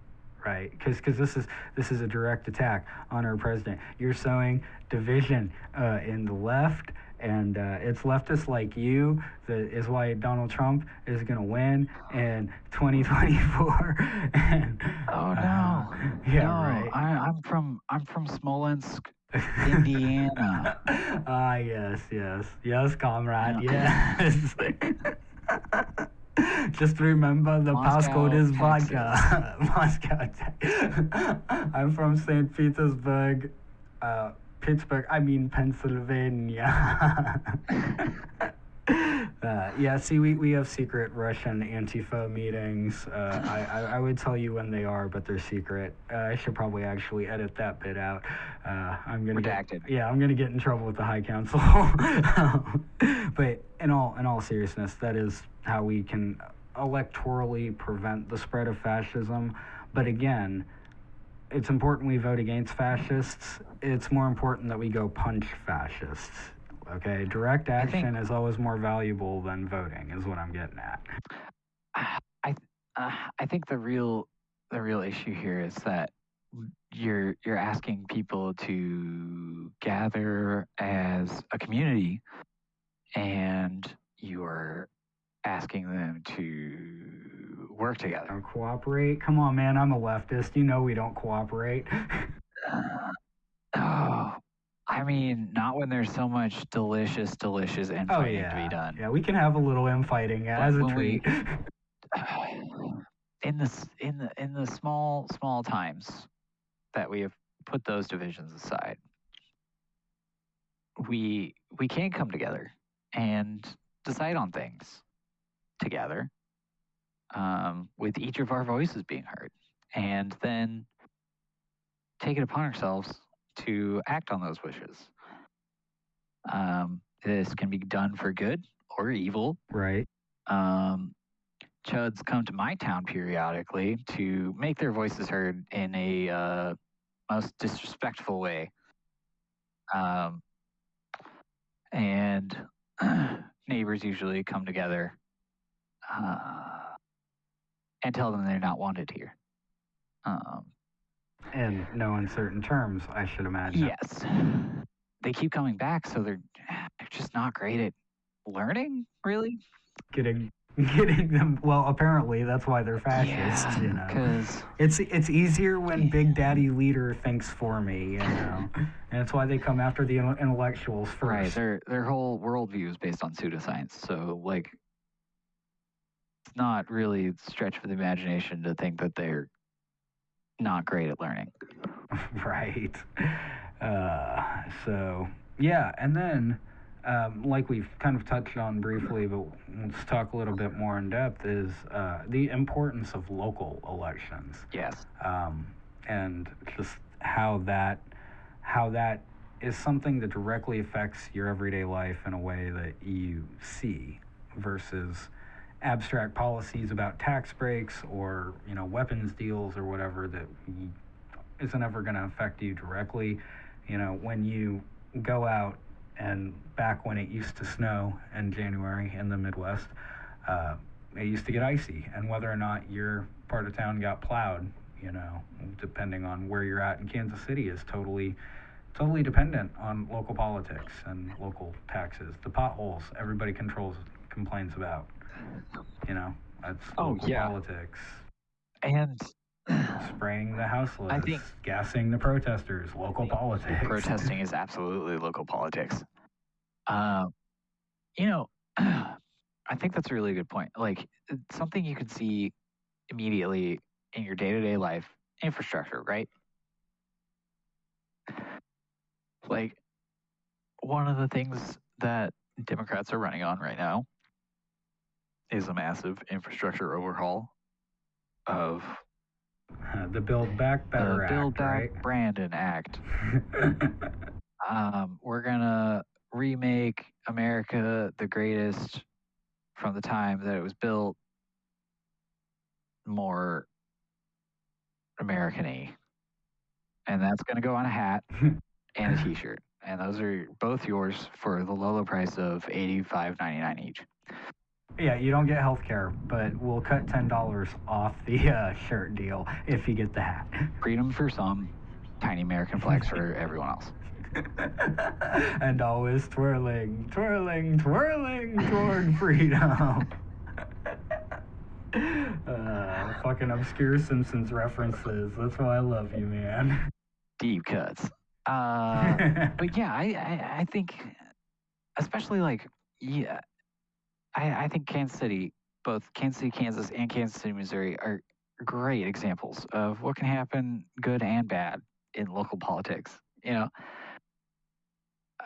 A: right. Because because this is this is a direct attack on our president. You're sowing division uh, in the left, and uh, it's leftists like you that is why Donald Trump is gonna win in 2024. and,
B: Oh
A: uh,
B: no!
A: yeah,
B: no,
A: right.
B: I, I'm from I'm from Smolensk, Indiana.
A: ah, yes, yes, yes, comrade, yes. Just remember the
B: Moscow,
A: passcode is vodka. Moscow. I'm from St. Petersburg, uh, Pittsburgh. I mean Pennsylvania. Uh, yeah, see, we, we have secret Russian Antifa meetings. Uh, I, I, I would tell you when they are, but they're secret. Uh, I should probably actually edit that bit out. Uh, I'm gonna get- yeah, I'm gonna get in trouble with the High Council. but in all in all seriousness, that is how we can electorally prevent the spread of fascism. But again, it's important we vote against fascists. It's more important that we go punch fascists. Okay, direct
B: think-
A: action is always more valuable than voting, is what I'm getting at.
B: I uh, I think the real the real issue here is that you're you're asking people to gather as a community, and you are asking them to work together.
A: Don't cooperate? Come on, man, I'm a leftist. You know we don't cooperate.
B: Uh, oh, I mean, not when there's so much delicious, delicious
A: oh
B: infighting
A: yeah,
B: to be done.
A: yeah, we can have a little infighting as a
B: when we-
A: treat.
B: in the in the in the small small times that we have put those divisions aside we we can come together and decide on things together um, with each of our voices being heard and then take it upon ourselves to act on those wishes um, this can be done for good or evil
A: right.
B: um, chuds come to my town periodically to make their voices heard in a uh, most disrespectful way. Um, and neighbors usually come together uh, and tell them they're not wanted here. Um,
A: In no uncertain terms, I should imagine.
B: yes, they keep coming back, so they're they're just not great at learning, really.
A: Getting getting them well apparently that's why they're fascists you know
B: because
A: it's it's easier when big daddy leader thinks for me you know and that's why they come after the intellectuals first
B: Right. Their their whole worldview is based on pseudoscience. So like it's not really a stretch for the imagination to think that they're not great at learning.
A: right uh, so yeah and then um, like we've kind of touched on briefly but let's talk a little bit more in depth is uh, the importance of local elections
B: Yes.
A: um, and just how that how that is something that directly affects your everyday life in a way that you see versus abstract policies about tax breaks or you know weapons deals or whatever that isn't ever going to affect you directly. You know when you go out and back when it used to snow in January in the Midwest uh, it used to get icy. And whether or not your part of town got plowed you know depending on where you're at in Kansas City is totally totally dependent on local politics and local taxes. The potholes everybody controls complains about you know that's
B: Oh,
A: local
B: yeah.
A: politics
B: And
A: spraying the houseless
B: I think-
A: gassing the protesters local politics
B: protesting is absolutely local politics. Um, you know, I think that's a really good point. Like it's something you could see immediately in your day to day life, infrastructure, right? Like one of the things that Democrats are running on right now is a massive infrastructure overhaul of
A: Uh, the build back better
B: the
A: act
B: Build Back
A: right
B: Brandon Act. um, we're gonna remake America the greatest from the time that it was built more American-y. And that's gonna go on a hat and a t-shirt. And those are both yours for the low low price of eighty-five ninety-nine each.
A: Yeah, you don't get health care, but we'll cut ten dollars off the uh, shirt deal if you get the hat.
B: Freedom for some, tiny American flags for everyone else.
A: and always twirling, twirling, twirling toward freedom. uh, fucking obscure Simpsons references. That's why I love you, man.
B: Deep cuts. Uh, but yeah, I, I, I think, especially like, yeah, I, I think Kansas City, both Kansas City, Kansas, and Kansas City, Missouri are great examples of what can happen, good and bad, in local politics. You know,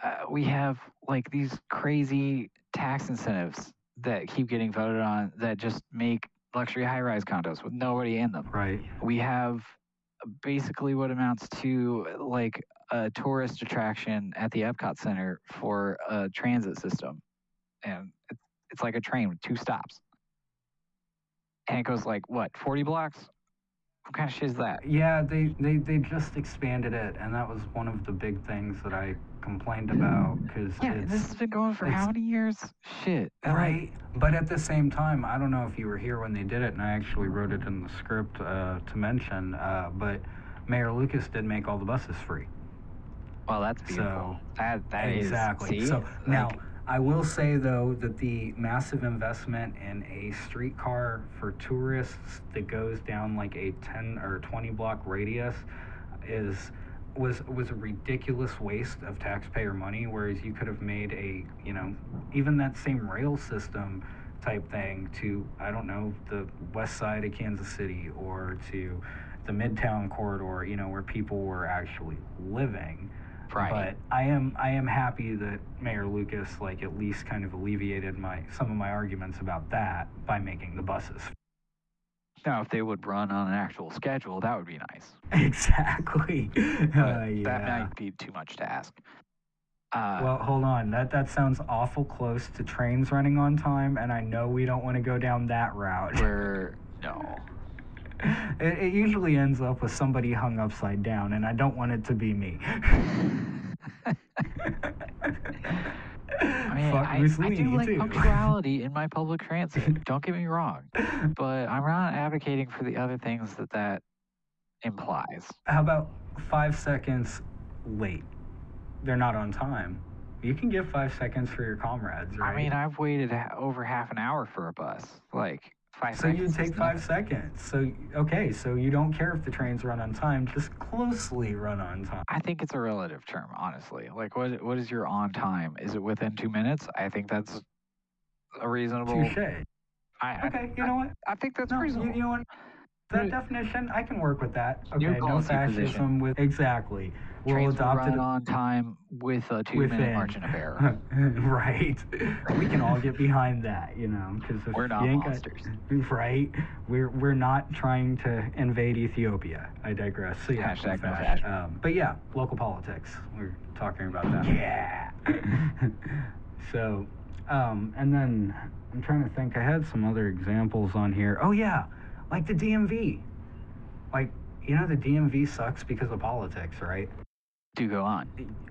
B: uh, we have like these crazy tax incentives that keep getting voted on that just make luxury high-rise condos with nobody in them.
A: Right.
B: We have basically what amounts to like a tourist attraction at the Epcot Center for a transit system, and it's, like a train with two stops, and it goes like what 40 blocks. What kind of shit is that?
A: Yeah, they, they, they just expanded it, and that was one of the big things that I complained about because
B: Yeah, this has been going for how many years? Shit. and, like,
A: right. But at the same time, I don't know if you were here when they did it, and I actually wrote it in the script uh, to mention. Uh, but Mayor Lucas did make all the buses free.
B: Well, that's beautiful.
A: So
B: that that is
A: exactly.
B: see?
A: So now
B: Like,
A: I will say though that the massive investment in a streetcar for tourists that goes down like a 10 or 20 block radius is was was a ridiculous waste of taxpayer money whereas you could have made a you know even that same rail system type thing to I don't know the west side of Kansas City or to the midtown corridor you know where people were actually living
B: right.
A: but I am I am happy that Mayor Lucas like at least kind of alleviated my some of my arguments about that by making the buses.
B: now, if they would run on an actual schedule, that would be nice.
A: exactly. Uh, yeah.
B: that might be too much to ask. Uh,
A: well, hold on. That that sounds awful close to trains running on time, and I know we don't want to go down that route.
B: we're no.
A: it, it usually ends up with somebody hung upside down, and I don't want it to be me.
B: I mean,
A: Fuck
B: I, I do like
A: too.
B: punctuality in my public transit. Don't get me wrong, but I'm not advocating for the other things that that implies.
A: How about five seconds late? They're not on time. You can give five seconds for your comrades, right?
B: I mean, I've waited over half an hour for a bus. Like five
A: so you take five
B: nothing.
A: seconds. So okay, so you don't care if the trains run on time, just closely run on time.
B: I think it's a relative term, honestly. Like, what what is your on time? Is it within two minutes? I think that's a reasonable.
A: Touche.
B: I, I,
A: Okay, you know what?
B: I think that's
A: No, you,
B: reasonable.
A: you know what? That definition, I can work with that. Okay,
B: New
A: no
B: policy
A: fascism
B: position.
A: with exactly. We'll
B: Trains will
A: adopt
B: run
A: it
B: on time with a two-minute
A: within.
B: margin of error.
A: right. We can all get behind that, you know, because
B: We're not monsters.
A: right? We're we're not trying to invade Ethiopia. I digress. So yeah,
B: Hashtag no
A: fash.
B: fashion.
A: Um, but yeah, local politics. We're talking about that. Yeah. so, um, and then I'm trying to think. I had some other examples on here. Oh yeah, like the DMV. Like you know, the DMV sucks because of politics, right?
B: Do go on.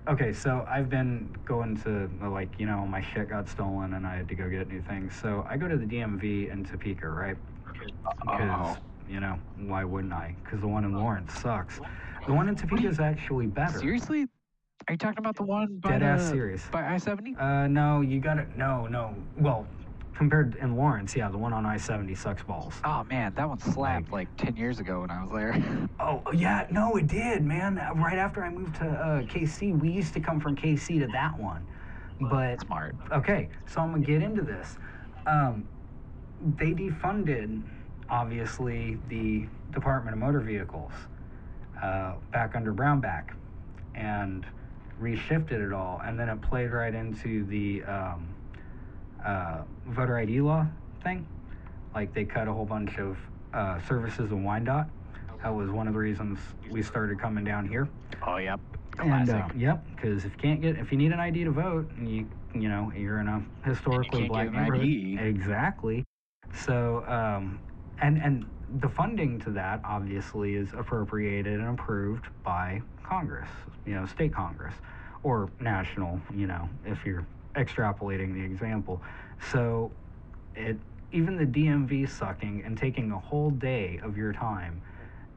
A: Okay, so I've been going to uh, like you know my shit got stolen and I had to go get new things. So I go to the DMV in Topeka, right? Because you know why wouldn't I? Because the one in Lawrence sucks. The one in Topeka is actually better.
B: Seriously? Are you talking about the one by
A: Dead
B: the,
A: ass serious.
B: by I-70?
A: Uh, no, you got to No, no. Well, compared in Lawrence, yeah, the one on I-70 sucks balls.
B: Oh man, that one slapped like 10 years ago when I was there.
A: Oh yeah, no, it did, man. Right after I moved to uh, KC, we used to come from KC to that one, but
B: Smart.
A: Okay, so I'm gonna get into this. Um, they defunded, obviously, the Department of Motor Vehicles uh, back under Brownback, and reshifted it all, and then it played right into the um, uh, voter ID law thing. Like they cut a whole bunch of uh, services in Wyandotte. That was one of the reasons we started coming down here.
B: Oh, yep.
A: And
B: Classic.
A: uh, yep, because if you can't get, if you need an ID to vote, and you you know you're in a historically black neighborhood,
B: ID.
A: exactly. So um, and and the funding to that obviously is appropriated and approved by Congress, you know, state Congress or national, you know, if you're extrapolating the example. So it even the DMV sucking and taking a whole day of your time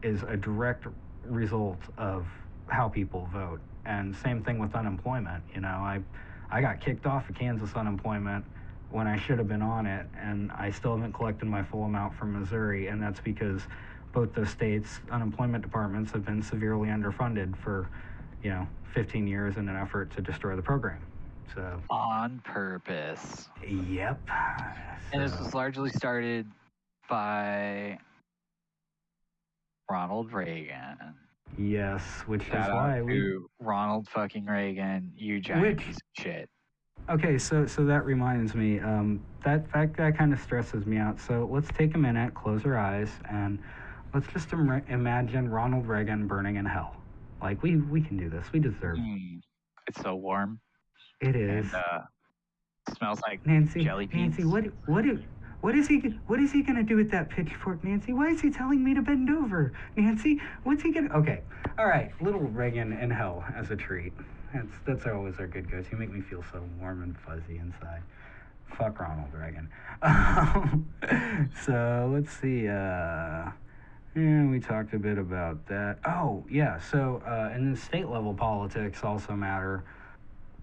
A: is a direct result of how people vote. And same thing with unemployment. You know, I I got kicked off of Kansas unemployment when I should have been on it, and I still haven't collected my full amount from Missouri, and that's because both those states' unemployment departments have been severely underfunded for, you know, 15 years in an effort to destroy the program. So,
B: on purpose.
A: yep.
B: And this was largely started by Ronald Reagan.
A: yes, which
B: Shout
A: is why we
B: Ronald fucking Reagan, you giant
A: Which-
B: piece of shit.
A: Okay, so so that reminds me, um, that that that kind of stresses me out. So let's take a minute, close our eyes, and let's just Im- imagine Ronald Reagan burning in hell. Like we we can do this. We deserve.
B: Mm, it's so warm
A: It is.
B: and uh, smells like
A: Nancy,
B: jelly
A: Nancy, what what what is he what is he gonna do with that pitchfork, Nancy? Why is he telling me to bend over, Nancy? What's he gonna? Okay, all right, little Reagan in hell as a treat. That's that's always our good go-to. You make me feel so warm and fuzzy inside. Fuck Ronald Reagan. Um, so let's see. Uh, yeah, we talked a bit about that. Oh yeah, so uh, and then state level politics also matter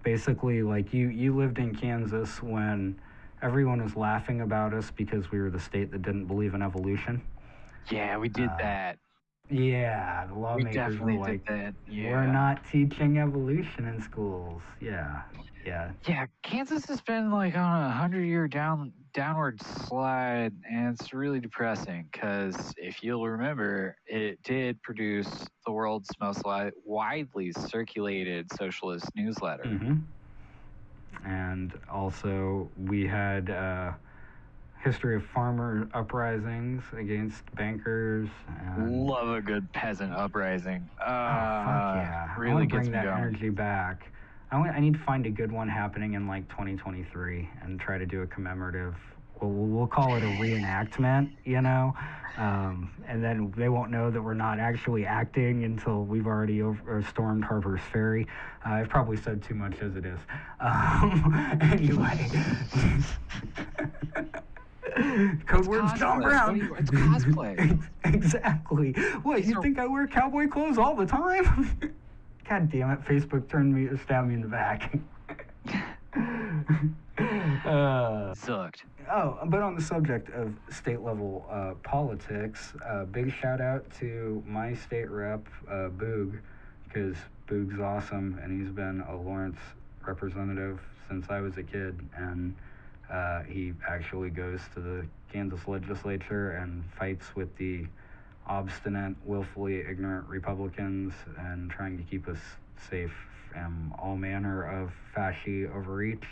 A: basically like you you lived in Kansas when everyone was laughing about us because we were the state that didn't believe in evolution.
B: Yeah, we did
A: Uh,
B: that.
A: Yeah, the
B: We
A: lawmakers
B: definitely
A: were like,
B: that. Yeah.
A: "We're not teaching evolution in schools." Yeah, yeah,
B: Yeah, Kansas has been like on a hundred year down downward slide, and it's really depressing. Because if you'll remember, it did produce the world's most li- widely circulated socialist newsletter.
A: Mm-hmm. And also, we had uh, history of farmer uprisings against bankers. And,
B: Love a good peasant uprising. Uh,
A: Oh, fuck yeah.
B: Really gets
A: bring
B: me
A: that
B: going.
A: energy back. I, want, I need to find a good one happening in like 2023 and try to do a commemorative. We'll, we'll call it a reenactment, you know? Um, and then they won't know that we're not actually acting until we've already over, or stormed Harper's Ferry. Uh, I've probably said too much as it is. Um, anyway. Code words John. Brown.
B: You- it's cosplay.
A: exactly. What, you think I wear cowboy clothes all the time? God damn it, Facebook turned me, stabbed me in the back. uh,
B: Sucked.
A: oh, but on the subject of state level uh, politics, uh, big shout out to my state rep, uh, Boog, because Boog's awesome and he's been a Lawrence representative since I was a kid. And uh, he actually goes to the Kansas legislature and fights with the obstinate, willfully ignorant Republicans and trying to keep us safe from all manner of fasci overreach.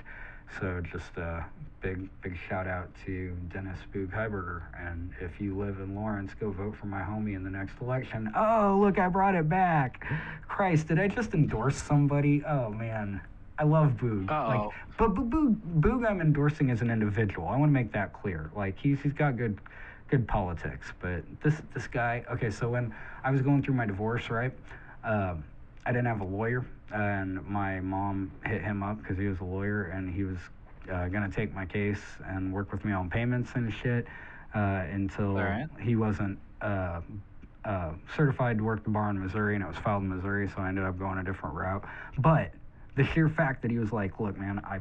A: So just a big, big shout out to Dennis Boog Highberger. And if you live in Lawrence, go vote for my homie in the next election. Oh, look, I brought it back. Christ, did I just endorse somebody? Oh, man. I love Boog. Like, but Boog, Boog, I'm endorsing as an individual. I want to make that clear. Like he's he's got good good politics, but this this guy. Okay, so when I was going through my divorce, right, um, I didn't have a lawyer, and my mom hit him up because he was a lawyer, and he was uh, gonna take my case and work with me on payments and shit uh, until
B: Alright.
A: he wasn't. Uh, uh, certified to work the bar in Missouri, and it was filed in Missouri, so I ended up going a different route. But the sheer fact that he was like, "Look, man, I,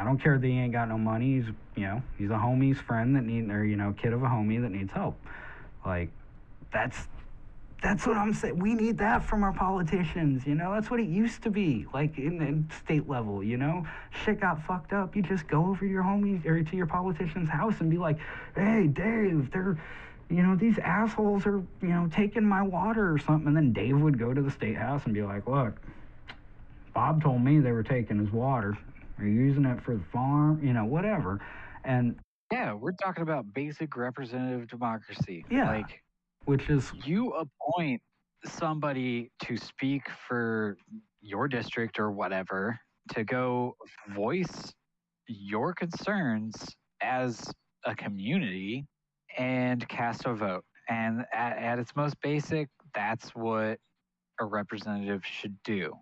A: I don't care that he ain't got no money. He's, you know, he's a homie's friend that need, or you know, kid of a homie that needs help. Like, that's, that's what I'm saying. We need that from our politicians. You know, that's what it used to be. Like in, in state level, you know, shit got fucked up. You just go over to your homies or to your politician's house and be like, "Hey, Dave, they're." You know, these assholes are, you know, taking my water or something. And then Dave would go to the state house and be like, look, Bob told me they were taking his water or you're using it for the farm, you know, whatever. And
B: Yeah, we're talking about basic representative democracy.
A: Yeah.
B: Like
A: which is,
B: you appoint somebody to speak for your district or whatever to go voice your concerns as a community and cast a vote. And at, at its most basic, that's what a representative should do.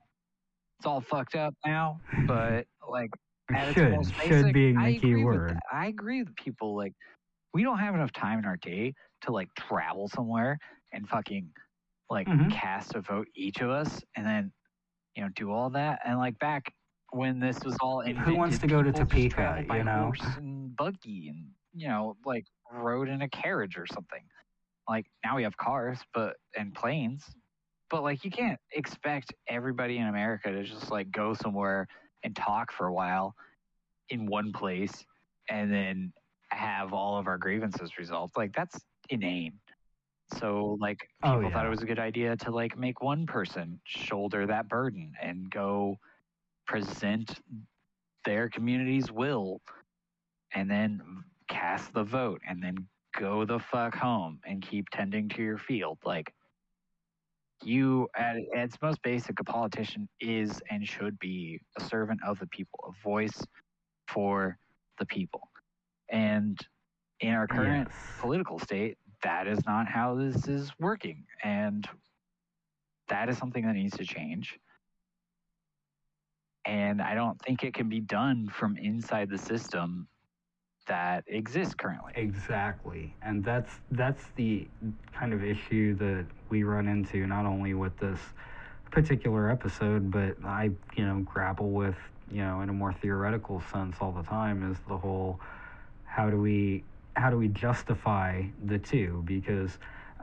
B: It's all fucked up now, but like
A: should, should being
B: I
A: the key
B: agree with
A: word.
B: that. I agree with people like we don't have enough time in our day to like travel somewhere and fucking like
A: Mhm.
B: cast a vote each of us and then you know do all that and like back when this was all
A: Who wants to go to Topeka,
B: by
A: you know?
B: horse and buggy and you know like rode in a carriage or something like now we have cars but and planes but like you can't expect everybody in america to just like go somewhere and talk for a while in one place and then have all of our grievances resolved. Like that's inane. So like
A: Oh,
B: people thought it was a good idea to like make one person shoulder that burden and go present their community's will and then cast the vote and then go the fuck home and keep tending to your field. Like you at at its most basic, a politician is and should be a servant of the people, a voice for the people. And in our current
A: Yes.
B: political state, that is not how this is working. And that is something that needs to change. And I don't think it can be done from inside the system that exists currently.
A: Exactly, and that's that's the kind of issue that we run into not only with this particular episode, but I you know grapple with you know in a more theoretical sense all the time is the whole how do we how do we justify the two? Because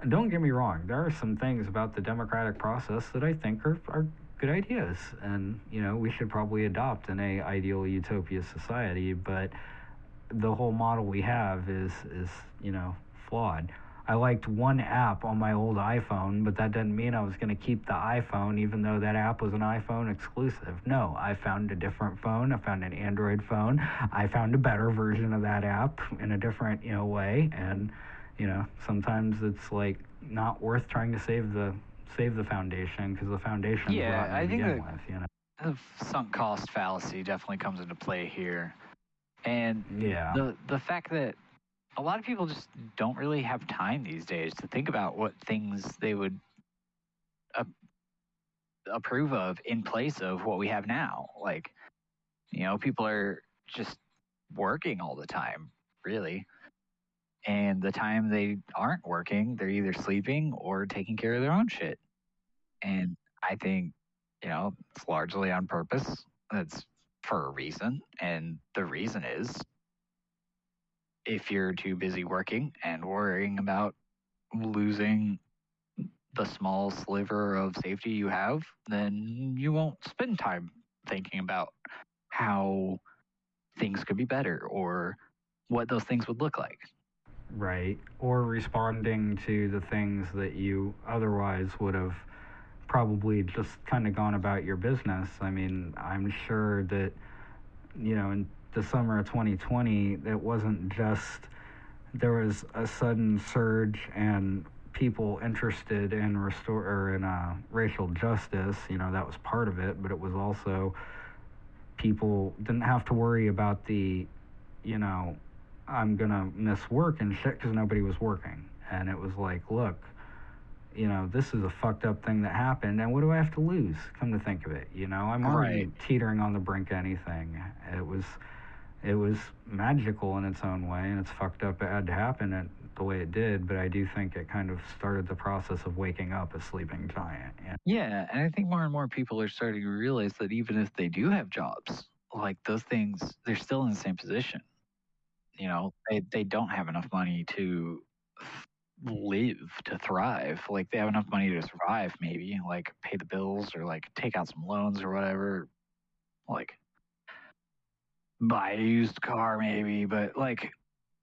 A: don't get me wrong there are some things about the democratic process that I think are, are good ideas. And you know we should probably adopt in a ideal utopia society but the whole model we have is is you know flawed. I liked one app on my old iPhone, but that doesn't mean I was going to keep the iPhone, even though that app was an iPhone exclusive. No, I found a different phone. I found an Android phone. I found a better version of that app in a different you know way, and you know sometimes it's like not worth trying to save the save the foundation because the foundation
B: Yeah, I think that-
A: with, you know.
B: The sunk cost fallacy definitely comes into play here. And
A: Yeah.
B: the the fact that a lot of people just don't really have time these days to think about what things they would a- approve of in place of what we have now. Like, you know, people are just working all the time, really. And the time they aren't working, they're either sleeping or taking care of their own shit. And I think, you know, it's largely on purpose. That's for a reason. And the reason is if you're too busy working and worrying about losing the small sliver of safety you have, then you won't spend time thinking about how things could be better or what those things would look like.
A: Right. Or responding to the things that you otherwise would have probably just kind of gone about your business. I mean, I'm sure that, you know, in the summer of 2020, it wasn't just there was a sudden surge and people interested in restore or in uh, racial justice. You know, that was part of it, but it was also people didn't have to worry about the, you know, I'm gonna miss work and shit because nobody was working. And it was like, look, you know, this is a fucked up thing that happened, and what do I have to lose? Come to think of it, you know, I'm already
B: Right.
A: teetering on the brink of anything. It was, it was magical in its own way, and it's fucked up. It had to happen it, the way it did, but I do think it kind of started the process of waking up a sleeping giant. And
B: Yeah, and I think more and more people are starting to realize that even if they do have jobs, like those things, they're still in the same position. You know, they, they don't have enough money to live, to thrive. Like they have enough money to survive, maybe, like pay the bills or like take out some loans or whatever. Like buy a used car, maybe, but like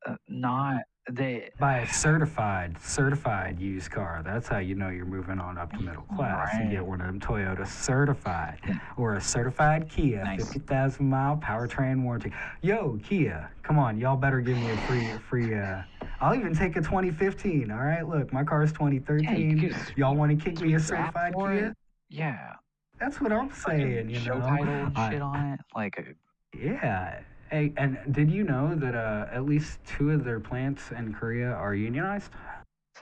B: uh, not they.
A: buy a certified, certified used car. That's how you know you're moving on up to middle class. You
B: Right.
A: get one of them Toyota certified or a certified Kia,
B: Nice.
A: 50,000 mile powertrain warranty. Yo, Kia, come on, y'all better give me a free, free, uh, I'll even take a 2015. All right, look, my car's 2013.
B: get a
A: y'all want to kick me a certified Kia?
B: it. Yeah.
A: That's what I'm saying, you
B: show
A: know.
B: title
A: I-
B: shit on it. Like a
A: yeah. Hey, and did you know that uh, at least two of their plants in Korea are unionized?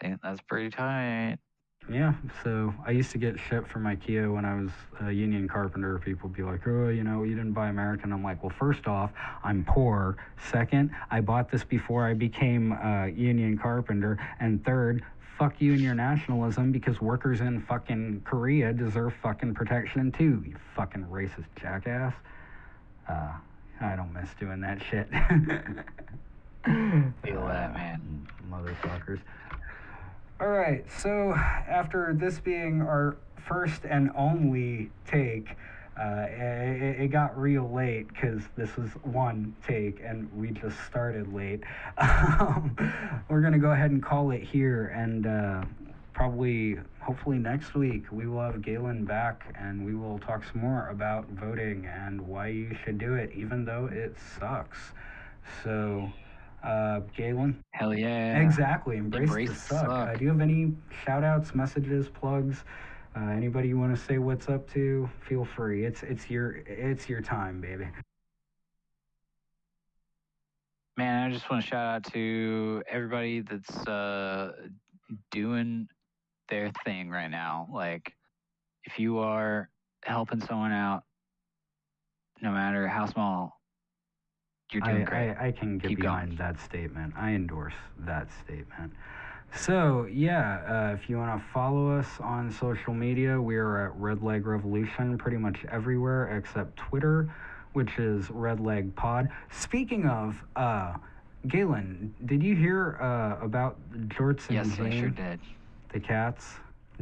B: See, that's pretty tight.
A: Yeah, so I used to get shit from IKEA when I was a union carpenter. People would be like, oh, you know, you didn't buy American. I'm like, well, first off, I'm poor. Second, I bought this before I became a union carpenter. And third, fuck you and your nationalism because workers in fucking Korea deserve fucking protection too, you fucking racist jackass. Uh, I don't miss doing that shit.
B: Feel that, man.
A: Motherfuckers. All right, so after this being our first and only take, Uh, it, it got real late because this was one take and we just started late. Um, we're going to go ahead and call it here and uh, probably, hopefully next week, we will have Galen back and we will talk some more about voting and why you should do it, even though it sucks. So, uh, Galen?
B: Hell yeah.
A: Exactly. Embrace,
B: Embrace
A: the suck.
B: suck.
A: Uh, do you have any shout outs, messages, plugs? Uh, anybody you want to say what's up to? Feel free. It's it's your it's your time, baby.
B: Man, I just want to shout out to everybody that's uh, doing their thing right now. Like, if you are helping someone out, no matter how small, you're doing
A: I,
B: great.
A: I, I can get
B: Keep
A: behind
B: going.
A: that statement. I endorse that statement. So, yeah, uh, if you want to follow us on social media, we are at Red Leg Revolution pretty much everywhere except Twitter, which is Red Leg Pod. Speaking of, uh, Galen, did you hear uh, about Jorts and
B: yes, I sure did.
A: The cats?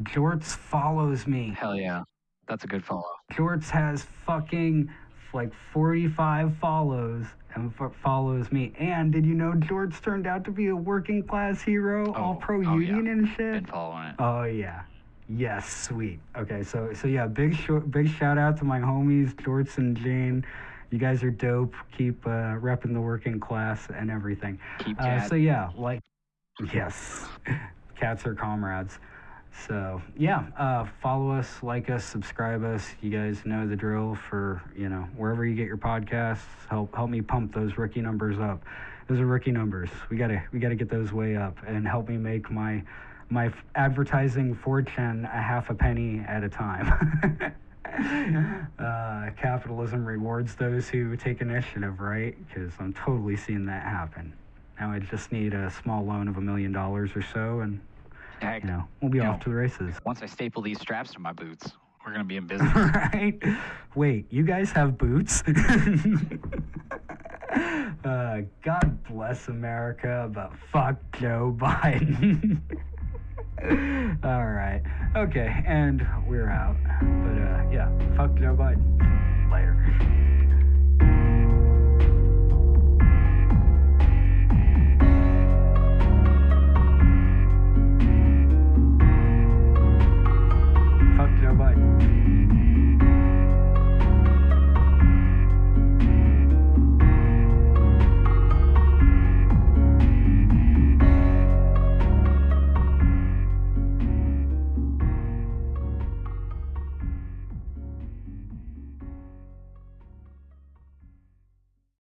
A: Jorts follows me.
B: Hell yeah. That's a good follow.
A: Jorts has fucking like 45 follows and f- follows me. And did you know Jorts turned out to be a working class hero, all
B: Oh,
A: pro
B: oh, yeah.
A: union and shit?
B: Been following it.
A: Oh yeah. Yes, sweet. Okay, so so yeah, big short, big shout out to my homies Jorts and Jane. You guys are dope. Keep uh, repping the working class and everything.
B: Keep
A: Uh, so yeah, like yes, cats are comrades. So yeah, uh, follow us, like us, subscribe us. You guys know the drill. For you know wherever you get your podcasts, help help me pump those rookie numbers up. Those are rookie numbers. We gotta we gotta get those way up and help me make my my advertising fortune a half a penny at a time. uh, capitalism rewards those who take initiative, right? Because I'm totally seeing that happen. Now I just need a small loan of a million dollars or so, and
B: Heck,
A: you know we'll be off
B: know,
A: to the races.
B: once I staple these straps to my boots, we're going to be in business.
A: right? Wait, you guys have boots? uh, God bless America, but fuck Joe Biden. All right. Okay, and we're out. But uh, yeah, fuck Joe Biden. Later.